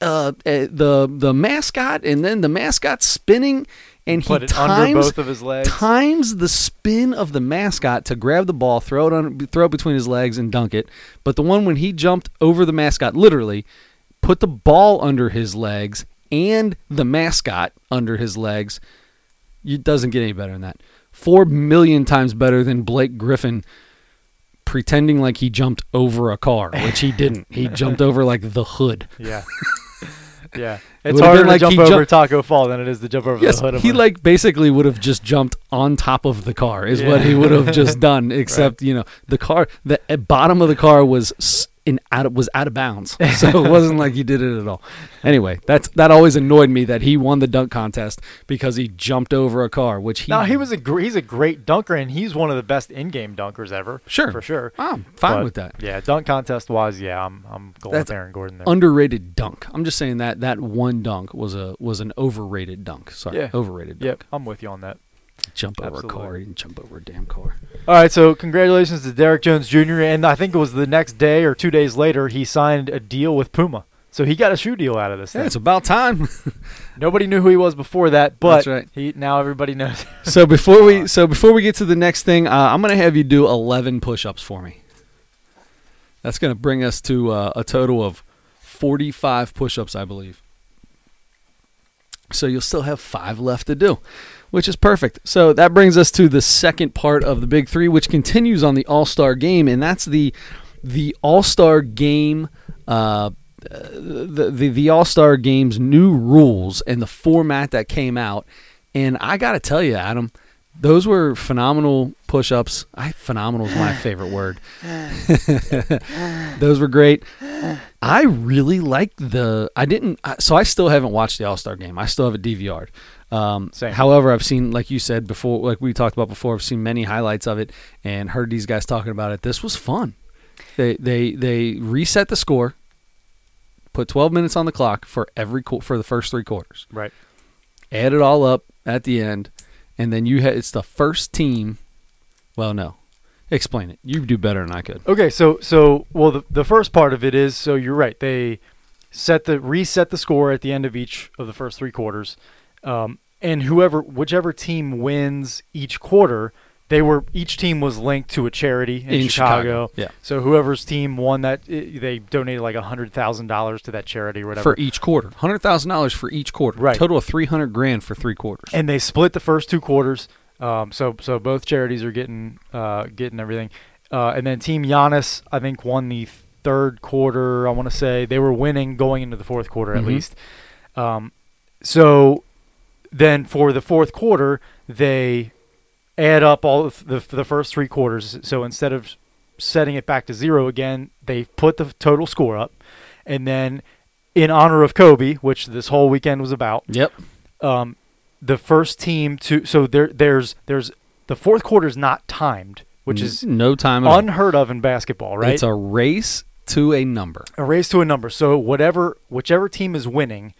uh, eh, the the mascot, and then the mascot spinning, and Put he times both of his legs. times the spin of the mascot to grab the ball, throw it on, throw it between his legs, and dunk it. But the one when he jumped over the mascot, literally put the ball under his legs and the mascot under his legs. It doesn't get any better than that. Four million times better than Blake Griffin pretending like he jumped over a car, which he didn't. He jumped over like the hood. Yeah. Yeah. It's harder to like jump over jumped- Taco Fall than it is to jump over Yes, the hood of he like basically would have just jumped on top of the car is what he would have just done. Except you know the car, the uh, bottom of the car was in out of, was out of bounds, so it wasn't like he did it at all. Anyway, that's that always annoyed me that he won the dunk contest because he jumped over a car, which he No, he was a gr- he's a great dunker and he's one of the best in-game dunkers ever. Sure. For sure. I'm fine But, with that. Yeah, dunk contest wise, yeah, I'm I'm going That's with Aaron Gordon there. Underrated dunk. I'm just saying that that one dunk was a was an overrated dunk. Sorry, Yeah. overrated yep, dunk. I'm with you on that. Jump over a car, he didn't jump over a damn car. All right, so congratulations to Derrick Jones Jr. And I think it was the next day or two days later he signed a deal with Puma. So he got a shoe deal out of this. Yeah, thing. it's about time. Nobody knew who he was before that, but That's right. he now everybody knows. so before we so before we get to the next thing, uh, I'm gonna have you do 11 push-ups for me. That's gonna bring us to uh, a total of 45 push-ups, I believe. So you'll still have five left to do, which is perfect. So that brings us to the second part of the big three, which continues on the All Star game, and that's the the All Star game. Uh, the the, the All Star Game's new rules and the format that came out, and I got to tell you, Adam, those were phenomenal push-ups. I phenomenal is my favorite word. those were great. I really liked the. I didn't. So I still haven't watched the All Star Game. I still have it DVR'd. Um. However, I've seen, like you said before, like we talked about before, I've seen many highlights of it and heard these guys talking about it. This was fun. They they they reset the score, put 12 minutes on the clock for every for the first three quarters, right. add it all up at the end, and then you ha- it's the first team. Well, no, explain it. You do better than I could. Okay, so so well the the first part of it is so you're right. They set the reset the score at the end of each of the first three quarters, um, and whoever whichever team wins each quarter, they were each team was linked to a charity in, In Chicago. Chicago, yeah. So whoever's team won that, they donated like a hundred thousand dollars to that charity or whatever. For each quarter, hundred thousand dollars for each quarter. Right. Total of three hundred grand for three quarters. and they split the first two quarters. Um, so so both charities are getting uh, getting everything, uh, and then Team Giannis I think won the third quarter. I want to say they were winning going into the fourth quarter at Mhm. least. Um, so then for the fourth quarter they add up all of the the first three quarters. So instead of setting it back to zero again, they put the total score up, and then in honor of Kobe, which this whole weekend was about yep. um, the first team to so there there's there's the fourth quarter is not timed, which is no time unheard of in basketball, right? It's a race to a number. a race to a number. So whatever whichever team is winning,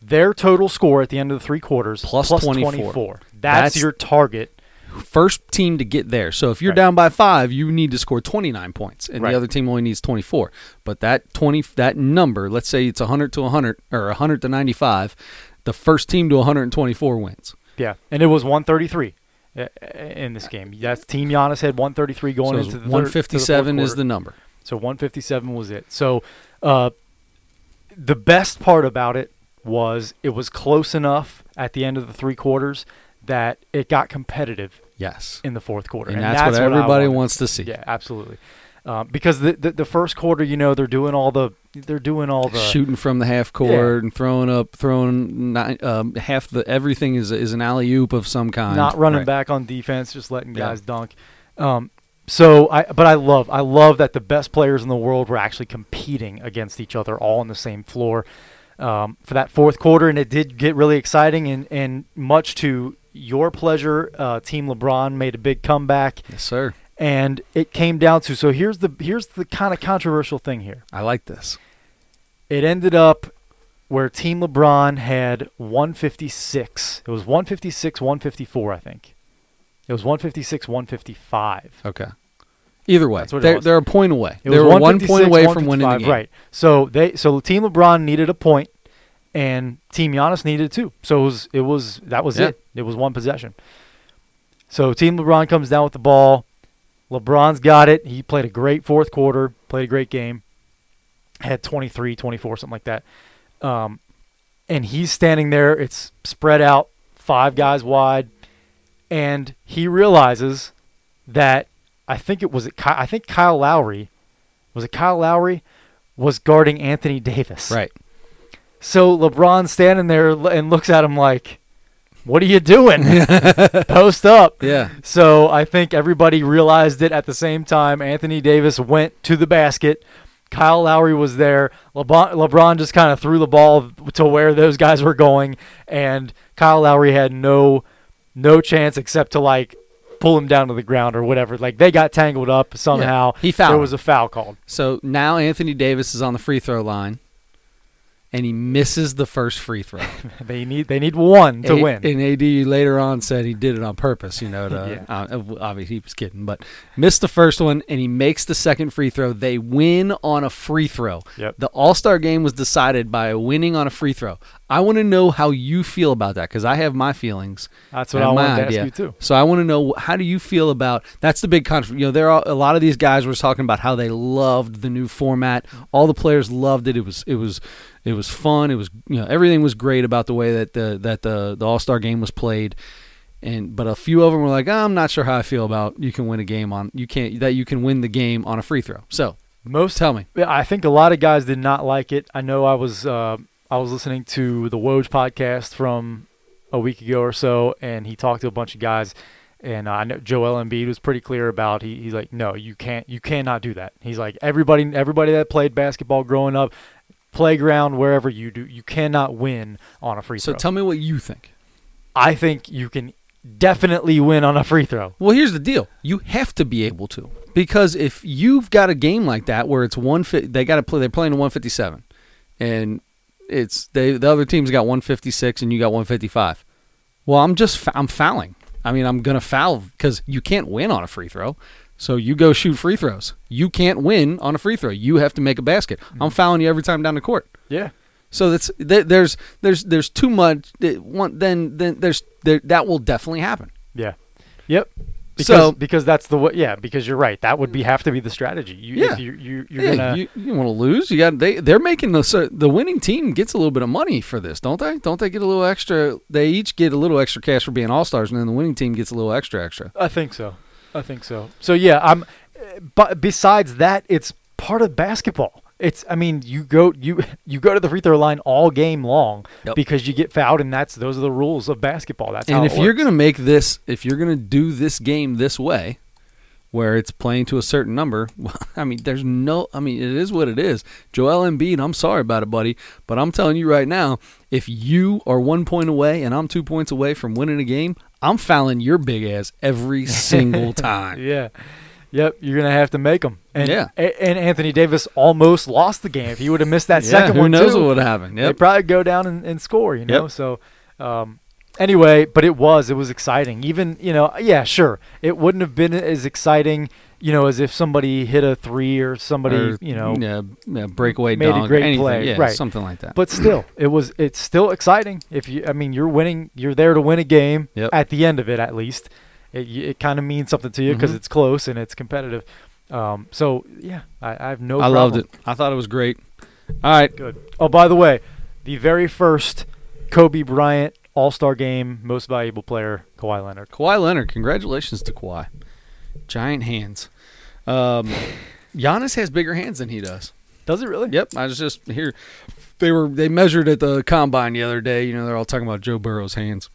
their total score at the end of the three quarters Plus 24. 24. That's, That's- your target. First team to get there. So if you're Right. down by five, you need to score 29 points, and Right. the other team only needs 24. But that 20, that number, let's say it's 100 to 100 or 100 to 95, the first team to 124 wins. Yeah, and it was 133 uh, in this game. That's Team Giannis had 133 going so into the third- the 157 is the number. So 157 was it. So uh, the best part about it was it was close enough at the end of the three quarters that it got competitive Yes. in the fourth quarter, And, that's, what I everybody wants to see. Yeah, absolutely. Um, because the, the the first quarter, you know, they're doing all the they're doing all the Shooting from the half court and throwing up, throwing nine, um, half the everything is is an alley oop of some kind. not running Right. back on defense, just letting Yeah. guys dunk. Um, so I, but I love, I love that the best players in the world were actually competing against each other, all on the same floor, um, for that fourth quarter, and it did get really exciting. And and much to your pleasure, uh, Team LeBron made a big comeback, Yes, sir. and it came down to. So here's the here's the kind of controversial thing here. I like this. It ended up where Team LeBron had 156. It was 156, 154, I think. It was 156, 155. Okay. Either way, That's what it they're, they're a point away. It they were one point 156, away from winning the game. Right. So they so Team LeBron needed a point, and Team Giannis needed two. So it was it was that was Yeah. it. It was one possession. So Team LeBron comes down with the ball. LeBron's got it. He played a great fourth quarter. Played a great game. Had 23, 24, something like that. Um, and he's standing there. It's spread out, five guys wide, and he realizes that I think it was it. Ky- I think Kyle Lowry was it Kyle Lowry was guarding Anthony Davis. Right. So LeBron's standing there and looks at him like, "What are you doing? Post up." Yeah. So I think everybody realized it at the same time. Anthony Davis went to the basket. Kyle Lowry was there. LeBron, LeBron just kind of threw the ball to where those guys were going, and Kyle Lowry had no no chance except to like pull him down to the ground or whatever. Like they got tangled up somehow. He fouled There was a foul called. So now Anthony Davis is on the free throw line, and he misses the first free throw. They need they need one to A- win. And AD later on said he did it on purpose. You know, to, Yeah. uh, obviously he was kidding, but missed the first one, and he makes the second free throw. They win on a free throw. Yep. The All Star game was decided by winning on a free throw. I want to know how you feel about that because I have my feelings. That's what I my wanted to ask you too. So I want to know how do you feel about that's the big controversy. You know, there are a lot of these guys were talking about how they loved the new format. All the players loved it. It was it was it was fun. It was you know everything was great about the way that the that the the All Star game was played. And but a few of them were like, I'm not sure how I feel about you can win a game on you can't that you can win the game on a free throw. So Most tell me, I think a lot of guys did not like it. I know I was uh, I was listening to the Woj podcast from a week ago or so, and he talked to a bunch of guys, and uh, I know Joel Embiid was pretty clear about. He, he's like, no, you can't, you cannot do that. He's like, everybody, everybody that played basketball growing up, playground, wherever you do, you cannot win on a free so throw. So tell me what you think. I think you can definitely win on a free throw. Well, here's the deal: you have to be able to because if you've got a game like that where it's one, they got to play. They're playing a 157, and it's they the other team's got 156 and you got 155. Well, I'm just I'm fouling. I mean, I'm gonna foul because you can't win on a free throw. So you go shoot free throws. You can't win on a free throw. You have to make a basket. I'm mm-hmm. fouling you every time down the court. Yeah. So that's th- there's there's there's too much. One then then there's there, that will definitely happen. Yeah. Yep. Because, So- because that's the way. Yeah. Because you're right. That would be have to be the strategy. You, Yeah. If you, you, you're Yeah, gonna. you, you want to lose? You got they they're making the so the winning team gets a little bit of money for this, don't they? Don't they get a little extra? They each get a little extra cash for being all stars, and then the winning team gets a little extra extra. I think so. I think so. So yeah, I'm. But besides that, it's part of basketball. It's. I mean, you go you you go to the free throw line all game long Yep. because you get fouled, and that's those are the rules of basketball. That's how And if you're gonna make this, if you're gonna do this game this way, where it's playing to a certain number, well, I mean, there's no. I mean, it is what it is. Joel Embiid, I'm sorry about it, buddy, but I'm telling you right now, if you are one point away and I'm two points away from winning a game, I'm fouling your big ass every single time. Yeah. Yep, you're gonna have to make them. And, Yeah. and Anthony Davis almost lost the game if he would have missed that Yeah, second who one knows too. what would happen? They Yep. probably go down and, and score, you know. Yep. So, um, anyway, but it was it was exciting. Even you know, yeah, sure, it wouldn't have been as exciting, you know, as if somebody hit a three or somebody, Or, you know. yeah, yeah, breakaway made a great anything, play, yeah, right. something like that. But still, it was it's still exciting. If you, I mean, you're winning, you're there to win a game. Yep. At the end of it, at least, it it kind of means something to you because Mhm. it's close and it's competitive. Um, so yeah, I, I have no. I loved it. I thought it was great. All right, Good. Oh, by the way, the very first Kobe Bryant All Star Game Most Valuable Player, Kawhi Leonard. Kawhi Leonard. Congratulations to Kawhi. Giant hands. Um, Giannis has bigger hands than he does. Does it really? Yep, I was just here. They were they measured at the combine the other day. You know, they're all talking about Joe Burrow's hands.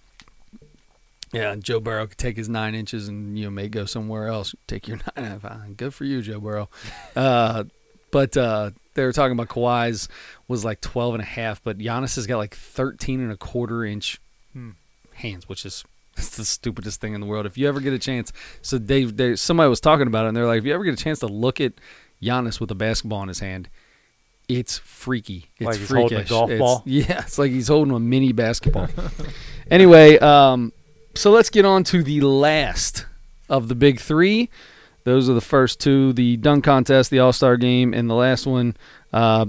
Yeah, and Joe Burrow could take his nine inches and you know may go somewhere else. Take your nine. Fine, good for you, Joe Burrow. Uh, but uh, they were talking about Kawhi's was like 12 and a half, but Giannis has got like 13 and a quarter inch Hmm. hands, which is it's the stupidest thing in the world. If you ever get a chance, so Dave, they, somebody was talking about it, and they're like, if you ever get a chance to look at Giannis with a basketball in his hand, it's freaky. It's Like he's holding a golf It's- ball? Yeah, it's like he's holding a mini basketball. anyway, um, so let's get on to the last of the big three. Those are the first two: the dunk contest, the All Star game, and the last one. Uh,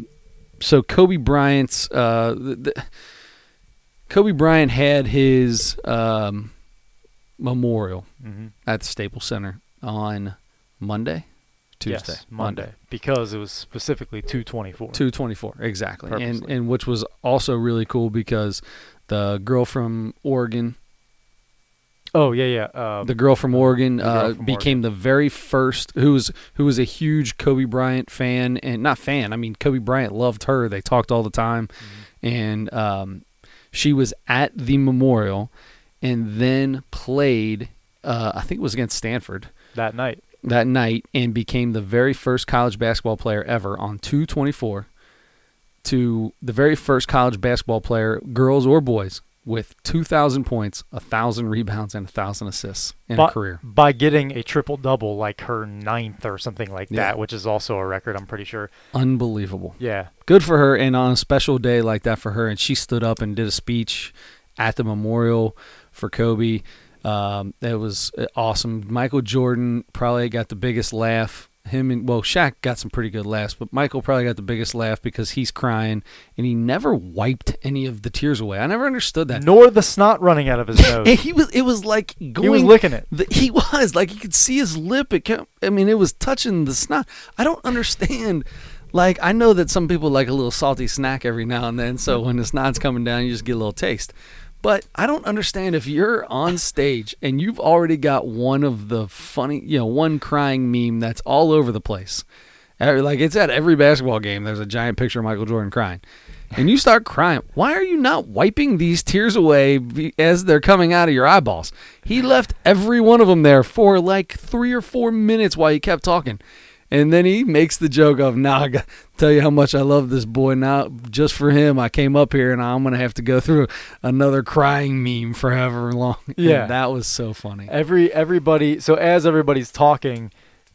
so Kobe Bryant's uh, the, the, Kobe Bryant had his um, memorial hmm at the Staples Center on Monday, Tuesday, Yes, Monday, because it was specifically 224. two twenty four exactly, and Purposely. and which was also really cool because the girl from Oregon, Oh yeah, yeah. Um, the girl from Oregon, girl uh, from became the very first who was who was a huge Kobe Bryant fan and not fan. I mean, Kobe Bryant loved her. They talked all the time, Mm-hmm. and um, she was at the memorial, and then played. Uh, I think it was against Stanford that night. that night, and became the very first college basketball player ever on two twenty four. To the very first college basketball player, girls or boys, with two thousand points, a thousand rebounds, and a thousand assists in by, a career. by getting a triple double like her ninth or something like Yeah. that, which is also a record. I'm pretty sure. Unbelievable. Yeah. Good for her, and on a special day like that for her, and she stood up and did a speech at the memorial for Kobe. Um, that was uh, awesome. Michael Jordan probably got the biggest laugh. Him and well, Shaq got some pretty good laughs, but Michael probably got the biggest laugh because he's crying and he never wiped any of the tears away. I never understood that. Nor the snot running out of his nose. He was it was like going he was licking it. the, he was like you could see his lip. It kept, I mean, it was touching the snot. I don't understand. Like I know that some people like a little salty snack every now and then. So when the snot's coming down, you just get a little taste. But I don't understand if you're on stage and you've already got one of the funny, you know, one crying meme that's all over the place. Like it's at every basketball game. There's a giant picture of Michael Jordan crying, and you start crying. Why are you not wiping these tears away as they're coming out of your eyeballs? He left every one of them there for like three or four minutes while he kept talking. And then he makes the joke of, "Now I tell you how much I love this boy. Now just for him, I came up here, and I'm gonna have to go through another crying meme for however long." And Yeah. that was so funny. Every everybody. So as everybody's talking,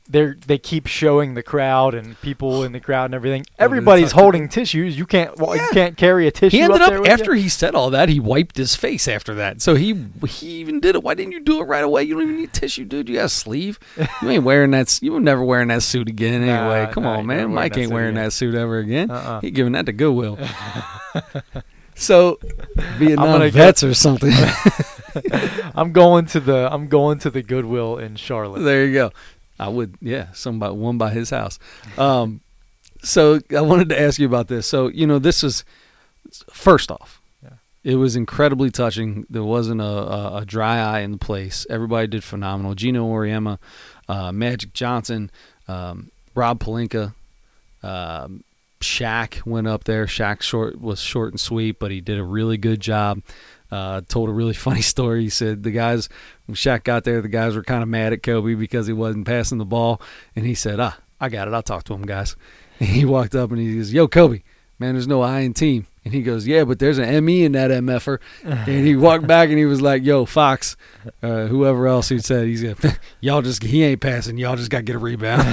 they they keep showing the crowd and people in the crowd and everything. Oh, Everybody's touch holding tissues. You can't. Well, Yeah. You can't carry a tissue. He ended up, up, after you? he said all that, he wiped his face after that. So he he even did it. Why didn't you do it right away? You don't even need tissue, dude. You got a sleeve. You ain't wearing that. You were never wearing that suit again anyway. Nah, Come nah, on, man. Mike ain't wearing again. that suit ever again. Uh-uh. He giving that to Goodwill. so Vietnam vets or something. I'm going to the. I'm going to the Goodwill in Charlotte. there you go. I would, yeah, somebody one by his house. Um, so I wanted to ask you about this. So you know, this is first off, Yeah. it was incredibly touching. There wasn't a, a, a dry eye in the place. Everybody did phenomenal. Geno Auriemma, uh, Magic Johnson, um, Rob Pelinka, um, Shaq went up there. Shaq short was short and sweet, but he did a really good job. Uh, told a really funny story. He said the guys when Shaq got there, the guys were kind of mad at Kobe because he wasn't passing the ball, and he said, "Ah, I got it. I'll talk to him, guys." And he walked up and he goes, "Yo, Kobe, man, there's no I in team." And he goes, "Yeah, but there's an ME in that MFer." and he walked back and he was like, "Yo, Fox, uh, whoever else he said he's gonna, y'all just he ain't passing. Y'all just got to get a rebound."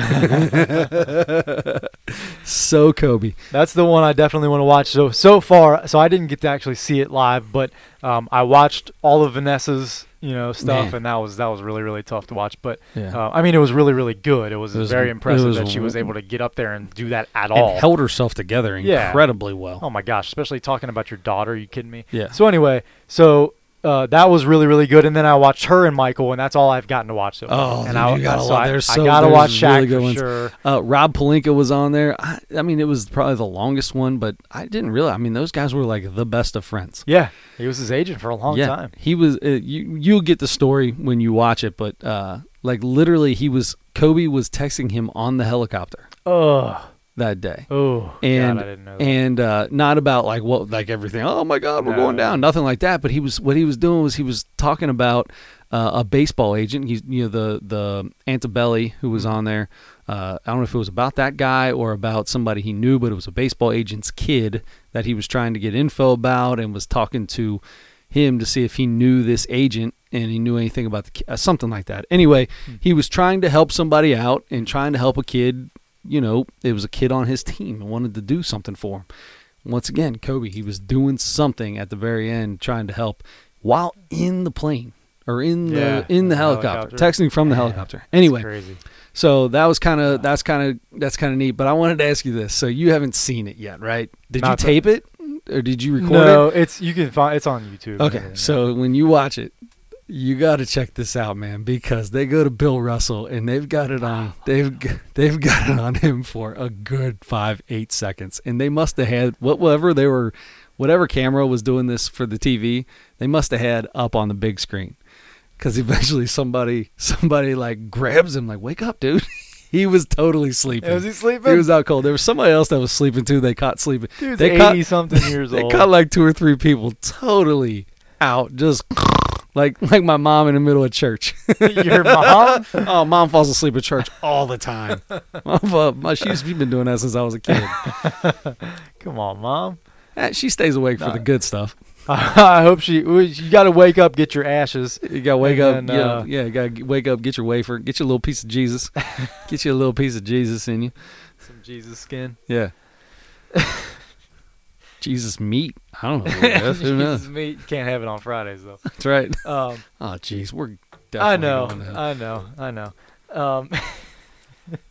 so Kobe. That's the one I definitely want to watch. So so far, so I didn't get to actually see it live, but um, I watched all of Vanessa's you know stuff, Man. and that was that was really really tough to watch. But Yeah. uh, I mean, it was really really good. It was, It was- very impressive was that she was able to get up there and do that at and all. held herself together Yeah. incredibly well. Oh my gosh, especially talking about your daughter. Are you kidding me? Yeah. So anyway, so uh, that was really really good, and then I watched her and Michael, and that's all I've gotten to watch so far. Oh, and dude, I, you gotta so love- I, there's I so- gotta watch Shaq really good ones. sure. Uh, Rob Pelinka was on there. I, I mean, it was probably the longest one, but I didn't realize. I mean, those guys were like the best of friends. Yeah, he was his agent for a long yeah, time. he was. Uh, you you'll get the story when you watch it, but uh, like literally, he was. Kobe was texting him on the helicopter Ugh. That day. Oh, and God, I didn't know that. and uh, not about like what like everything. Oh my God, we're No. going down. Nothing like that. But he was what he was doing was he was talking about uh, a baseball agent. He's you know the the Antebelli who was Mm-hmm. on there. Uh, I don't know if it was about that guy or about somebody he knew, but it was a baseball agent's kid that he was trying to get info about and was talking to him to see if he knew this agent and he knew anything about the ki- uh, something like that. Anyway, Hmm. he was trying to help somebody out and trying to help a kid. You know, it was a kid on his team and wanted to do something for him. Once again, Kobe, he was doing something at the very end, trying to help while in the plane or in the in the the helicopter, helicopter. texting from the Yeah, helicopter. Anyway, crazy. So that was kind of that's kind of that's kind of neat. But I wanted to ask you this. So you haven't seen it yet, right? Did Not you tape it or did you record no, it? No, it's you can find it's on YouTube. Okay, so when you watch it, you got to check this out, man, because they go to Bill Russell and they've got it on. They've they've got it on him for a good five eight seconds, and they must have had whatever they were, whatever camera was doing this for the TV. They must have had up on the big screen, because eventually somebody somebody like grabs him like, "Wake up, dude!" he was totally sleeping. Was he sleeping? He was out cold. There was somebody else that was sleeping too. They caught sleeping. Dude's they eighty caught- something years They old. caught like two or three people totally out, just like like my mom in the middle of church. Your mom? oh, mom falls asleep at church all the time. Mom, uh, my- she's been doing that since I was a kid. Come on, mom. Eh, She stays awake for the good stuff. I hope she. You got to wake up, get your ashes. You gotta wake And up, then, yeah, uh, yeah. You gotta wake up, get your wafer, get your little piece of Jesus, get you a little piece of Jesus in you. Some Jesus skin. Yeah. Jesus meat. I don't know. What it is. Who knows? Jesus meat. Can't have it on Fridays though. That's right. Um, Oh, jeez, we're. I know. I know. I know. Um,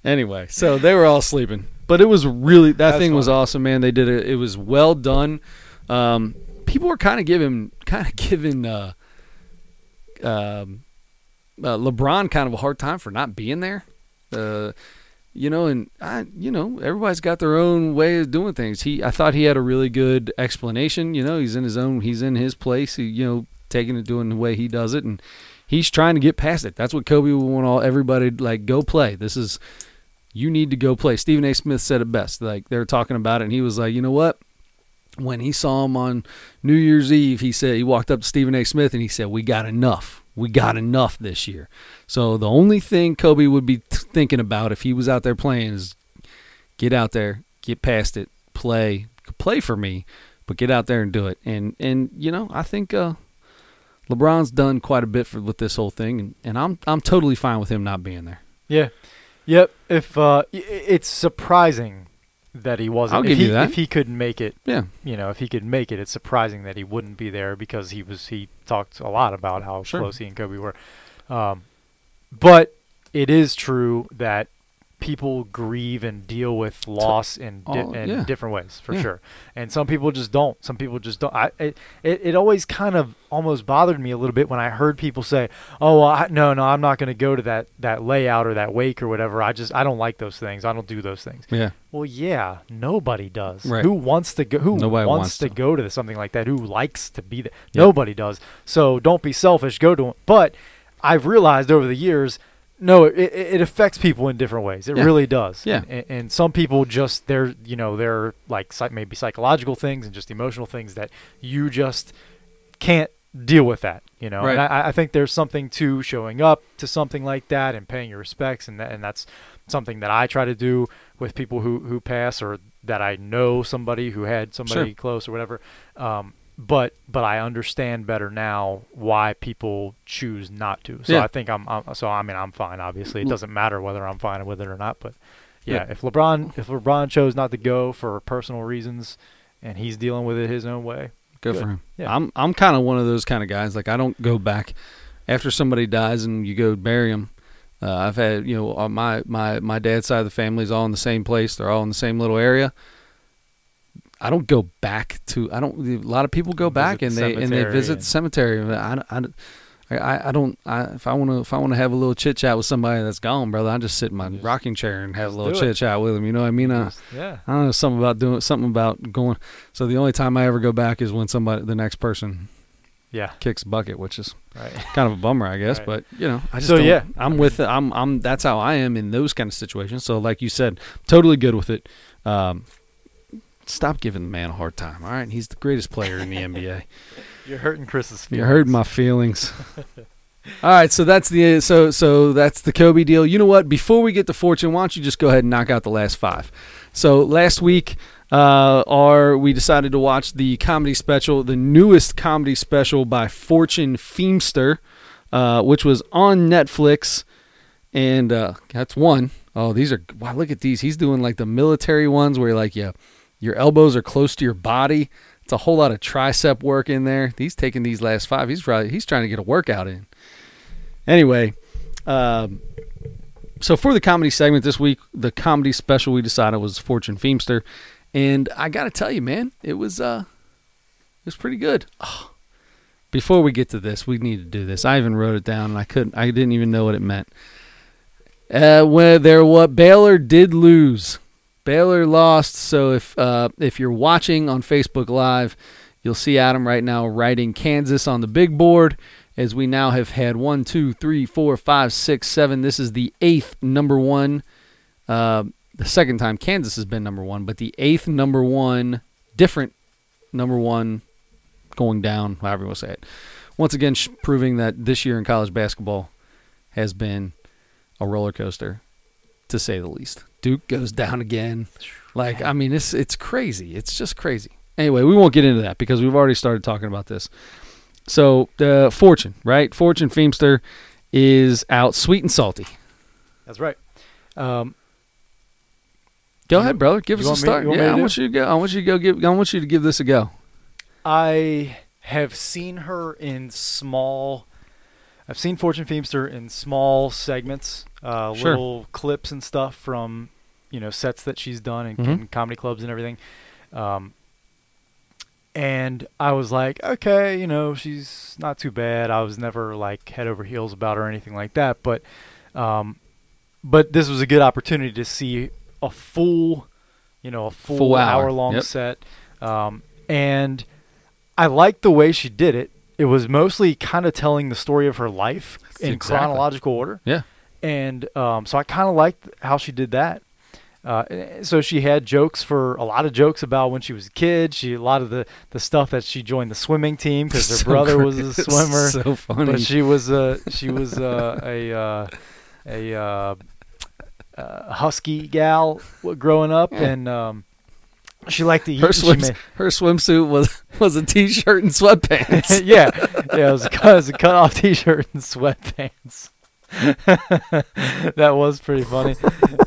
Anyway, so they were all sleeping, but it was really that That's thing was awesome, man. They did it. It was well done. Um, people were kind of giving, kind of giving uh, um, uh, LeBron kind of a hard time for not being there. Uh, you know, and I, you know, everybody's got their own way of doing things. He, I thought he had a really good explanation. You know, he's in his own, he's in his place. He, you know, taking it, doing the way he does it, and he's trying to get past it. That's what Kobe would want all everybody like go play. This is you need to go play. Stephen A. Smith said it best. Like they were talking about it, and he was like, you know what? When he saw him on New Year's Eve, he said he walked up to Stephen A. Smith and he said, "We got enough. We got enough this year." So the only thing Kobe would be thinking about if he was out there playing is get out there, get past it, play, play for me, but get out there and do it. And and you know, I think uh, LeBron's done quite a bit for with this whole thing, and, and I'm I'm totally fine with him not being there. yeah. Yep. If uh, it's surprising that he wasn't. I'll if give he, you that. If he could make it, Yeah, you know, if he could make it, it's surprising that he wouldn't be there because he was. He talked a lot about how Sure. close he and Kobe were. Um, but it is true that people grieve and deal with loss in, di- Oh, in yeah. different ways, for Yeah. sure. And some people just don't. Some people just don't. I, it, it always kind of almost bothered me a little bit when I heard people say, "Oh, well, I, no, no, I'm not going to go to that that layout or that wake or whatever. I just I don't like those things. I don't do those things." yeah, Well, yeah, nobody does. Right. Who wants to go? Who Nobody wants, wants to, to. go to something like that? Who likes to be there? Yep. Nobody does. So don't be selfish. Go to it. But I've realized over the years, no, it, it it affects people in different ways. It Yeah. really does. Yeah. And, and some people just they're you know they're like maybe psychological things and just emotional things that you just can't deal with that. You know. Right. And I, I think there's something to showing up to something like that and paying your respects and that, and that's something that I try to do with people who who pass or that I know somebody who had somebody Sure. close or whatever. Um, but but I understand better now why people choose not to. So Yeah. I think I'm, I'm so I mean I'm fine. Obviously, it doesn't matter whether I'm fine with it or not. But yeah, Yeah. if LeBron if LeBron chose not to go for personal reasons and he's dealing with it his own way, good, Good. for him. Yeah. I'm I'm kind of one of those kind of guys. Like I don't go back after somebody dies and you go bury them. Uh, I've had you know uh, my my my dad's side of the family is all in the same place. They're all in the same little area. I don't go back to. I don't. A lot of people go Visit back the and they and they visit the cemetery. I, I, I, I don't. I, if I want to, if I want to have a little chit chat with somebody that's gone, brother, I just sit in my Just- rocking chair and have a little chit chat with them. You know what I mean? Uh, Just- yeah, I don't know something about doing something about going. So the only time I ever go back is when somebody, the next person, yeah, kicks bucket, which is right. kind of a bummer, I guess. Right. But you know, I just So, yeah. I'm with it. I'm I'm that's how I am in those kind of situations. So like you said, totally good with it. Um, stop giving the man a hard time. All right, he's the greatest player in the NBA. You're hurting Chris's feelings. You heard my feelings. All right, so that's the so so that's the Kobe deal. You know what? Before we get to fortune, why don't you just go ahead and knock out the last five? So last week, uh, our we decided to watch the comedy special, the newest comedy special by Fortune Feemster, uh, which was on Netflix, and uh, that's one. Oh, these are wow! Look at these. He's doing like the military ones where like yeah, your elbows are close to your body. It's a whole lot of tricep work in there. He's taking these last five. He's probably he's trying to get a workout in. Anyway, um, so for the comedy segment this week, the comedy special we decided was Fortune Feemster, and I got to tell you, man, it was uh, it was pretty good. Oh, before we get to this, we need to do this. I even wrote it down, and I couldn't. I didn't even know what it meant. Uh, where there, what Baylor did lose. Baylor lost. So if uh, if you're watching on Facebook Live, you'll see Adam right now writing Kansas on the big board. As we now have had one, two, three, four, five, six, seven. This is the eighth number one. Uh, the second time Kansas has been number one, but the eighth number one, different number one, going down. However you want to say it. Once again, sh- proving that this year in college basketball has been a roller coaster, to say the least. Duke goes down again. Like I mean, it's it's crazy. It's just crazy. Anyway, we won't get into that because we've already started talking about this. So the Fortune, right? Fortune Feemster is out, sweet and salty. That's right. Um, Go ahead, brother. Give us a start. me yeah, I do want you to go. I want you to go. Give. I want you to give this a go. I have seen her in small. I've seen Fortune Feemster in small segments, uh, Sure. little clips and stuff from, you know, sets that she's done in, Mhm. in comedy clubs and everything. Um, and I was like, okay, you know, she's not too bad. I was never like head over heels about her or anything like that, but, um, but this was a good opportunity to see a full, you know, a full, Full hour. hour long Yep. set. Um, and I liked the way she did it. It was mostly kind of telling the story of her life in Exactly. chronological order. Yeah. And um, so I kind of liked how she did that. Uh, eh, so she had jokes for a lot of jokes about when she was a kid. She a lot of the, the stuff that she joined the swimming team because her So brother was a swimmer. so funny. but she was uh, she was uh, a uh, a uh, uh, husky gal growing up, and um, she liked to eat. her and she swim, made- her swimsuit was was a t-shirt and sweatpants. yeah, yeah, it was a it was a cut off T-shirt and sweatpants. that was pretty funny,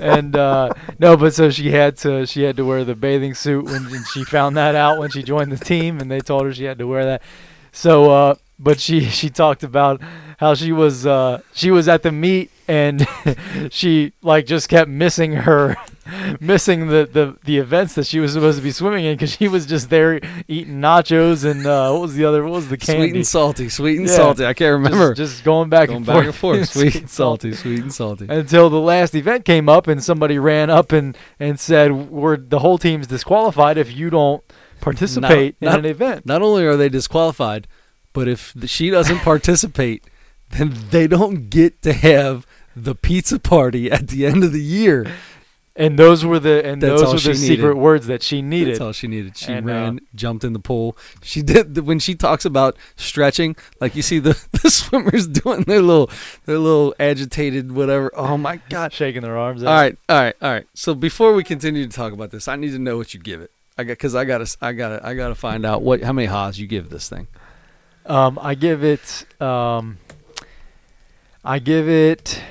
and uh, no, but so she had to she had to wear the bathing suit when she found that out when she joined the team, and they told her she had to wear that. So, uh, but she she talked about how she was uh, she was at the meet and she like just kept missing her missing the, the the events that she was supposed to be swimming in because she was just there eating nachos and uh, what was the other what was the candy Sweet and salty, sweet and Yeah. salty. I can't remember. just, just going back Going and back forth, and forth. Sweet and salty, sweet and salty. until the last event came up and somebody ran up and and said we're the whole team's disqualified if you don't participate not- in an event Not only are they disqualified, but if she doesn't participate, they don't get to have the pizza party at the end of the year. and those were the and That's those were the she secret words that she needed That's all she needed. She And, uh, ran, jumped in the pool. She did when she talks about stretching, like you see the, the swimmers doing their little their little agitated whatever. Oh my god. shaking their arms All right, all right, all right. So before we continue to talk about this, I need to know what you give it. I got because I gotta I gotta I gotta find out what how many haws you give this thing. Um, I give it. Um, I give it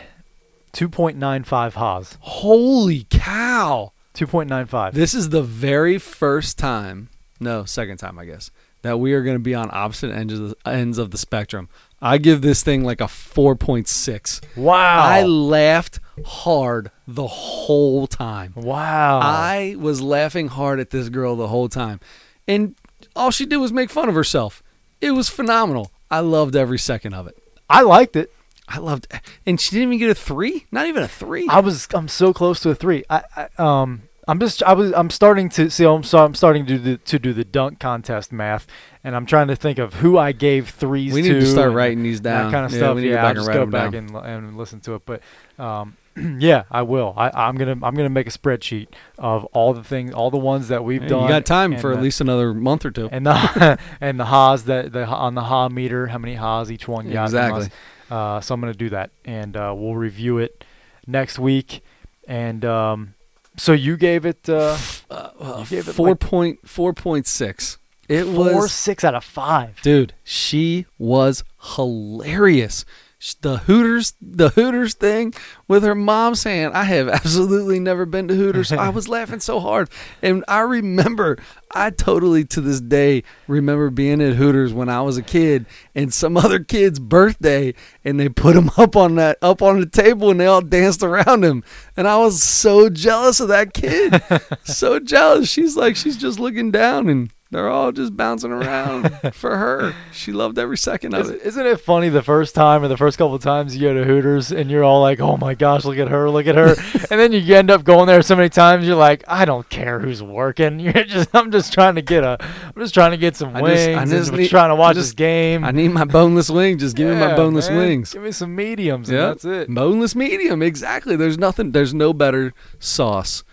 two point nine five Haas. Holy cow! Two point nine five. This is the very first time, no, second time, I guess, that we are going to be on opposite ends of, the, ends of the spectrum. I give this thing like a 4.6. Wow. I laughed hard the whole time. wow. I was laughing hard at this girl the whole time. And all she did was make fun of herself. It was phenomenal. I loved every second of it. I liked it. I loved and she didn't even get a 3? Not even a 3. I was. I'm so close to a three. I. I um. I'm just. I was. I'm starting to see. I'm. So I'm starting to do the to do the dunk contest math, and I'm trying to think of who I gave threes we need to start and writing these down. That kind of Yeah, stuff. we need Yeah, to I'll go just back go and write back them down. and and listen to it. But um, yeah, I will. I, I'm gonna. I'm gonna make a spreadsheet of all the things, all the ones that we've Hey, done. You got time and for at least another month or two. and the and the ha's that the on the ha meter, how many ha's each one got. from Exactly. Uh, so I'm gonna do that, and uh, we'll review it next week. And um, so you gave it uh, Uh, You gave it four like- point four point six. It four was six out of five. dude. She was hilarious. The Hooters, the Hooters thing with her mom's hand. I have absolutely never been to Hooters. I was laughing so hard, and I remember, I totally to this day remember being at Hooters when I was a kid, and some other kid's birthday, and they put him up on that up on the table, and they all danced around him, and I was so jealous of that kid, so jealous. She's like, she's just looking down and. They're all just bouncing around for her. She loved every second of it. Isn't it funny the first time or the first couple of times you go to Hooters and you're all like, "Oh my gosh, look at her, look at her," and then you end up going there so many times you're like, "I don't care who's working. You're just, I'm just trying to get a, I'm just trying to get some I wings. just- I just need- trying to watch I this game. I need my boneless wing. Just give me my boneless man. wings. Give me some mediums, and that's it. Boneless medium, exactly. There's nothing. There's no better sauce.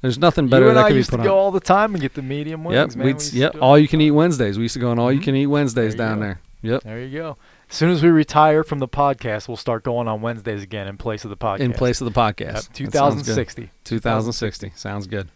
There's nothing You better and that I can be used to put go on. all the time and get the medium Yep, man. we'd, We yep. All you can eat Wednesdays. We used to go on all you Mhm. can eat Wednesdays There down go. there. Yep. There you go. As soon as we retire from the podcast, we'll start going on Wednesdays again in place of the podcast. In place of the podcast. Yep, That sounds good. 2060. 2060. Sounds good.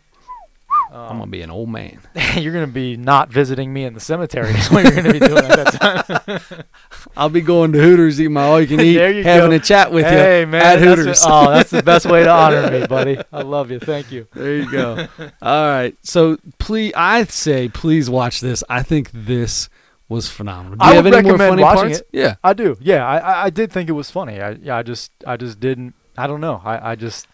I'm Um, gonna be an old man. you're gonna be not visiting me in the cemetery. Is what you're gonna be doing at that time. I'll be going to Hooters, eating my all you can eat, There you having go. a chat with hey you man, at that's Hooters. it. oh, that's the best way to honor me, buddy. I love you. Thank you. There you go. All right. So please, I say, please watch this. I think this was phenomenal. Do I you have would any more recommend funny watching parts? it. Yeah. I do. Yeah, I, I, I did think it was funny. I, yeah, I just, I just didn't. I don't know. I, I just,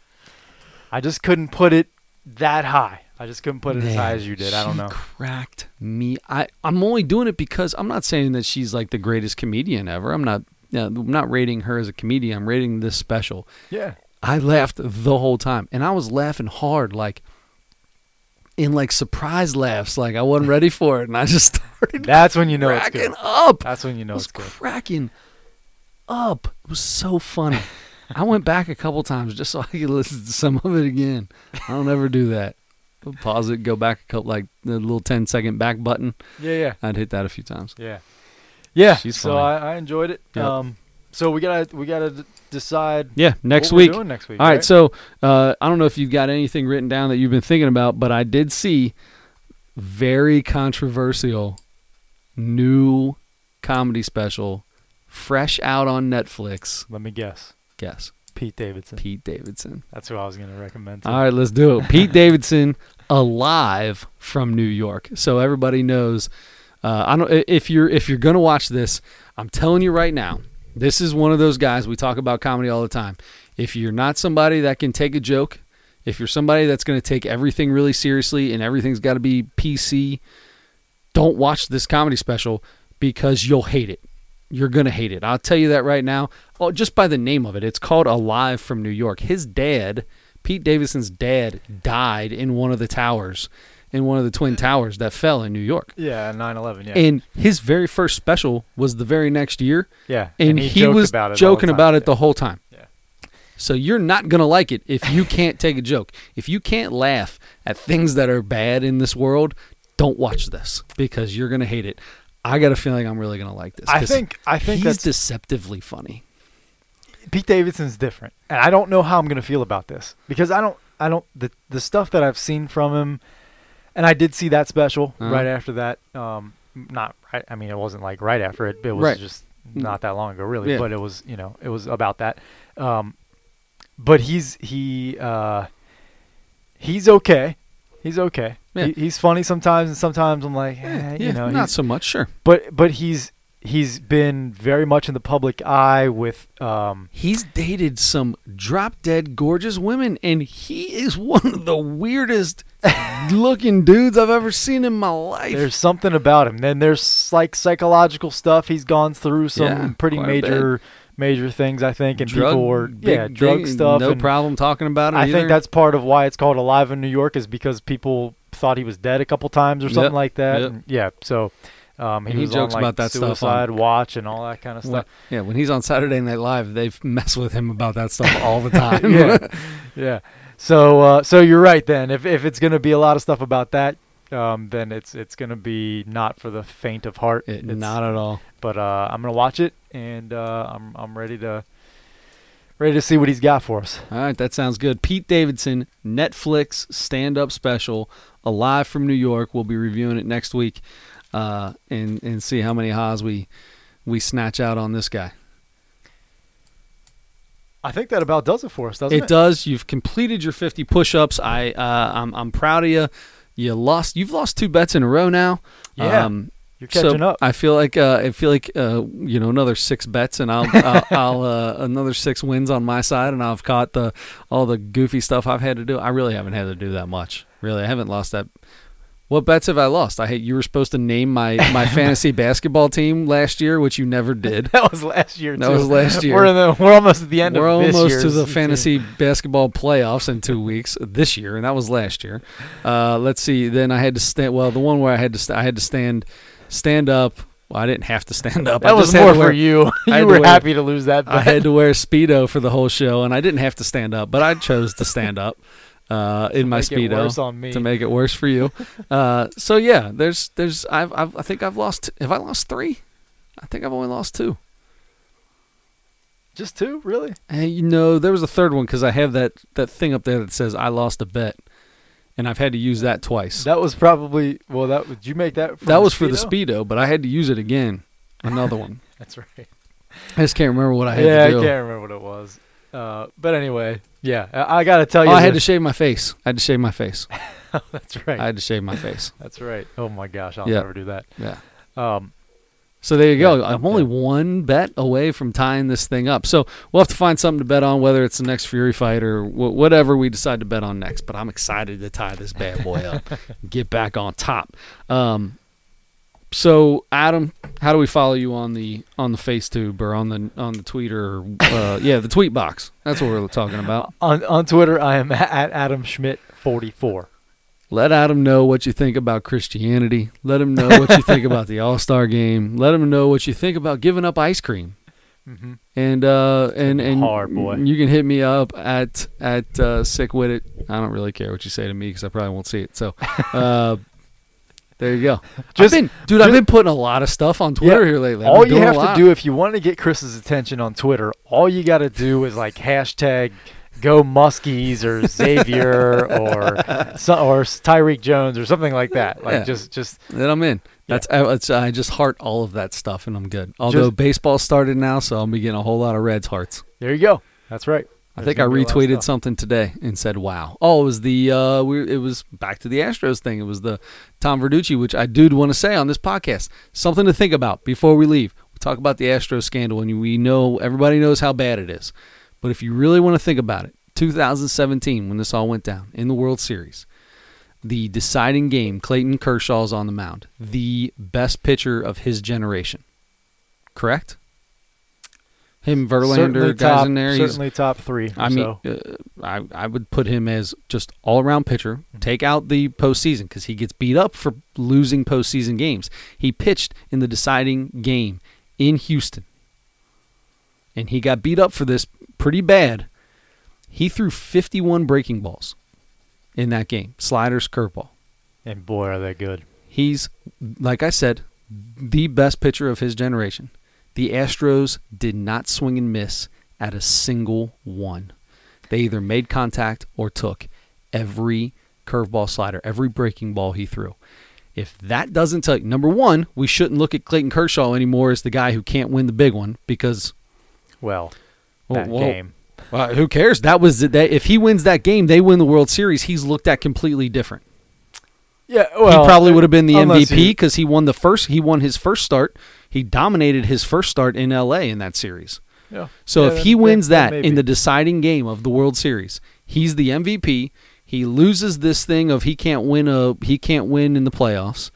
I just couldn't put it that high. I just couldn't put it as high as you did. I don't know. Cracked me. I I'm only doing it because I'm not saying that she's like the greatest comedian ever. I'm not. Yeah, I'm not rating her as a comedian. I'm rating this special. Yeah. I laughed the whole time, and I was laughing hard, like in like surprise laughs, like I wasn't ready for it, and I just started That's when you know it's cracking good. up. That's when you know I was it's good. cracking up. It was so funny. I went back a couple times just so I could listen to some of it again. I don't ever do that. Pause it, go back a couple, like the little 10 second back button. Yeah, yeah, I'd hit that a few times. yeah, yeah. She's so. I, I enjoyed it. Yep. Um, so we gotta, we gotta d- decide Yeah, next week. doing next week. All right, right? so uh, I don't know if you've got anything written down that you've been thinking about, but I did see very controversial new comedy special fresh out on Netflix. let me guess. Guess Pete Davidson. Pete Davidson. That's who I was gonna recommend. To. All right, let's do it. Pete Davidson, alive from New York, so everybody knows. Uh, I don't. If you're if you're gonna watch this, I'm telling you right now, this is one of those guys. We talk about comedy all the time. If you're not somebody that can take a joke, if you're somebody that's going to take everything really seriously and everything's got to be PC, don't watch this comedy special because you'll hate it. You're going to hate it. I'll tell you that right now. Oh, just by the name of it. It's called Alive from New York. His dad, Pete Davidson's dad, died in one of the towers, in one of the twin towers that fell in New York. Yeah, 9/11. Yeah, And his very first special was the very next year, yeah. and, he, joked was about it all the joking about it Yeah. the whole time. Yeah. So you're not gonna like it if you can't take a joke. If you can't laugh at things that are bad in this world, don't watch this because you're gonna hate it. I got a feeling I'm really gonna like this. I think I think he's that's deceptively funny. Pete Davidson's different, and I don't know how I'm gonna feel about this because I don't I don't the the stuff that I've seen from him, and I did see that special Uh-huh. right after that. Um, not right. I mean, it wasn't like right after it. It was Right. just not that long ago, really. Yeah. But it was you know it was about that. Um, but he's he uh, he's okay. He's okay. Yeah. He, he's funny sometimes, and sometimes I'm like, eh, yeah, you know, not so much. Sure, but but he's he's been very much in the public eye with um he's dated some drop dead gorgeous women, and he is one of the weirdest looking dudes I've ever seen in my life. there's something about him then there's like psychological stuff he's gone through some Yeah, pretty major major things i think and Drug- people were big yeah drug thing, stuff No problem talking about it. i either. think that's part of why it's called alive in new york is because people thought he was dead a couple times or something Yep, like that yep. And yeah so um, he, he was jokes on, like, about that stuff on- suicide watch and all that kind of When- stuff yeah, when he's on Saturday Night Live, they mess with him about that stuff all the time. yeah, yeah. So, uh, so you're right. Then, if if it's gonna be a lot of stuff about that, um, then it's it's gonna be not for the faint of heart. It- not at all. But uh, I'm gonna watch it, and uh, I'm I'm ready to ready to see what he's got for us. All right, that sounds good. Pete Davidson, Netflix stand-up special, Alive from New York. We'll be reviewing it next week, uh, and and see how many ha's we we snatch out on this guy. I think that about does it for us, doesn't it? it does. You've completed your 50 push-ups. I uh, I'm I'm proud of you. You lost. You've lost two bets in a row now. Yeah. Um, You're catching so up. I feel like uh, I feel like uh, you know another six bets and I'll I'll, I'll uh, another six wins on my side and I've caught the all the goofy stuff I've had to do. I really haven't had to do that much. Really, I haven't lost that. What bets have I lost? I hate you were supposed to name my my fantasy basketball team last year, which you never did. that was last year. That too. was last year. We're in the. We're almost at the end of the We're almost to the team. fantasy basketball playoffs in two weeks this year, and that was last year. Uh, let's see. Then I had to stand. Well, the one where I had to st- I had to stand stand up. Well, I didn't have to stand up. That I was more to for you. I you to were wear- happy to lose that. I had to wear speedo for the whole show, and I didn't have to stand up, but I chose to stand up uh, in my speedo worse on me. to make it worse for you. Uh, so yeah, there's there's I've, I've I think I've lost. Have I lost three? I think I've only lost two. Just two, really? And you know, there was a third one because I have that that thing up there that says I lost a bet, and I've had to use that twice. That was probably well. That did you make that? That was for the Speedo? speedo, but I had to use it again. Another one. That's right. I just can't remember what I had yeah, I can't remember what it was. Uh, but anyway, yeah, I, I got to tell Oh, you. I had to shave my face. I had to shave my face. that's right. I had to shave my face. that's right. Oh my gosh, I'll Yeah. never do that. Yeah. Um, So there you go. I'm only one bet away from tying this thing up. So we'll have to find something to bet on, whether it's the next Fury fight or wh- whatever we decide to bet on next. But I'm excited to tie this bad boy up, get back on top. Um, so Adam, how do we follow you on the on the FaceTube or on the on the Twitter? Or, uh, yeah, the tweet box. That's what we're talking about. on on Twitter, I am at Adam Schmidt forty four. Let Adam know what you think about Christianity. Let him know what you think about the All Star game. Let him know what you think about giving up ice cream. Mm-hmm. and uh and and hard, boy. you can hit me up at at uh, sick with it. I don't really care what you say to me because I probably won't see it. So, uh, there you go. Just- I've been, dude, I've been putting a lot of stuff on Twitter here lately. I've all you have to do if you want to get Chris's attention on Twitter, all you got to do is like hashtag Go Muskies or Xavier or so, or Tyrique Jones or something like that. Like Yeah. just just then I'm in. Yeah. That's I, it's, I just heart all of that stuff and I'm good. Although Just- baseball started now, so I'll be getting a whole lot of Reds hearts. there you go. That's right. I There's think I gonna be a lot of retweeted something today and said, "Wow!" Oh, it was the uh, we it was back to the Astros thing. It was the Tom Verducci, which I do want to say on this podcast. Something to think about before we leave. We talk about the Astros scandal, and we know everybody knows how bad it is. But if you really want to think about it, 2017, when this all went down in the World Series, the deciding game, Clayton Kershaw's on the mound, the best pitcher of his generation. Correct. Him, Verlander, Certainly guys top, in there. he's- Certainly top three. I or mean, uh, I I would put him as just all around pitcher. Mm-hmm. Take out the postseason because he gets beat up for losing postseason games. He pitched in the deciding game in Houston, and he got beat up for this pretty bad. He threw 51 breaking balls in that game, sliders, curveball. and boy, are they good. He's, like I said, the best pitcher of his generation. The Astros did not swing and miss at a single one. They either made contact or took every curveball slider, every breaking ball he threw. If that doesn't tell you, number one, we shouldn't look at Clayton Kershaw anymore as the guy who can't win the big one because Well, well, that well, game. uh, who cares? That was that. If he wins that game, they win the World Series. He's looked at completely different. Yeah, well, he probably would have been the MVP because he won the first. He won his first start. He dominated his first start in LA in that series. Yeah. So Yeah, if he wins then that in the deciding game of the World Series, he's the MVP. He loses this thing of he can't win a he can't win in the playoffs,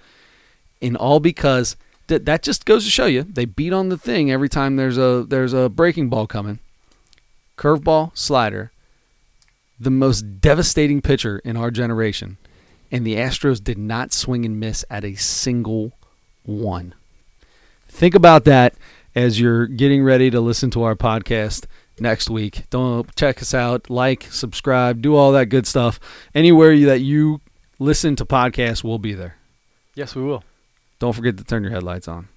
and all because that that just goes to show you they beat on the thing every time there's a there's a breaking ball coming, curveball slider, the most devastating pitcher in our generation, and the Astros did not swing and miss at a single one. Think about that as you're getting ready to listen to our podcast next week. Don't check us out, like, subscribe, do all that good stuff. Anywhere that you listen to podcasts, we'll be there. Yes, we will. Don't forget to turn your headlights on.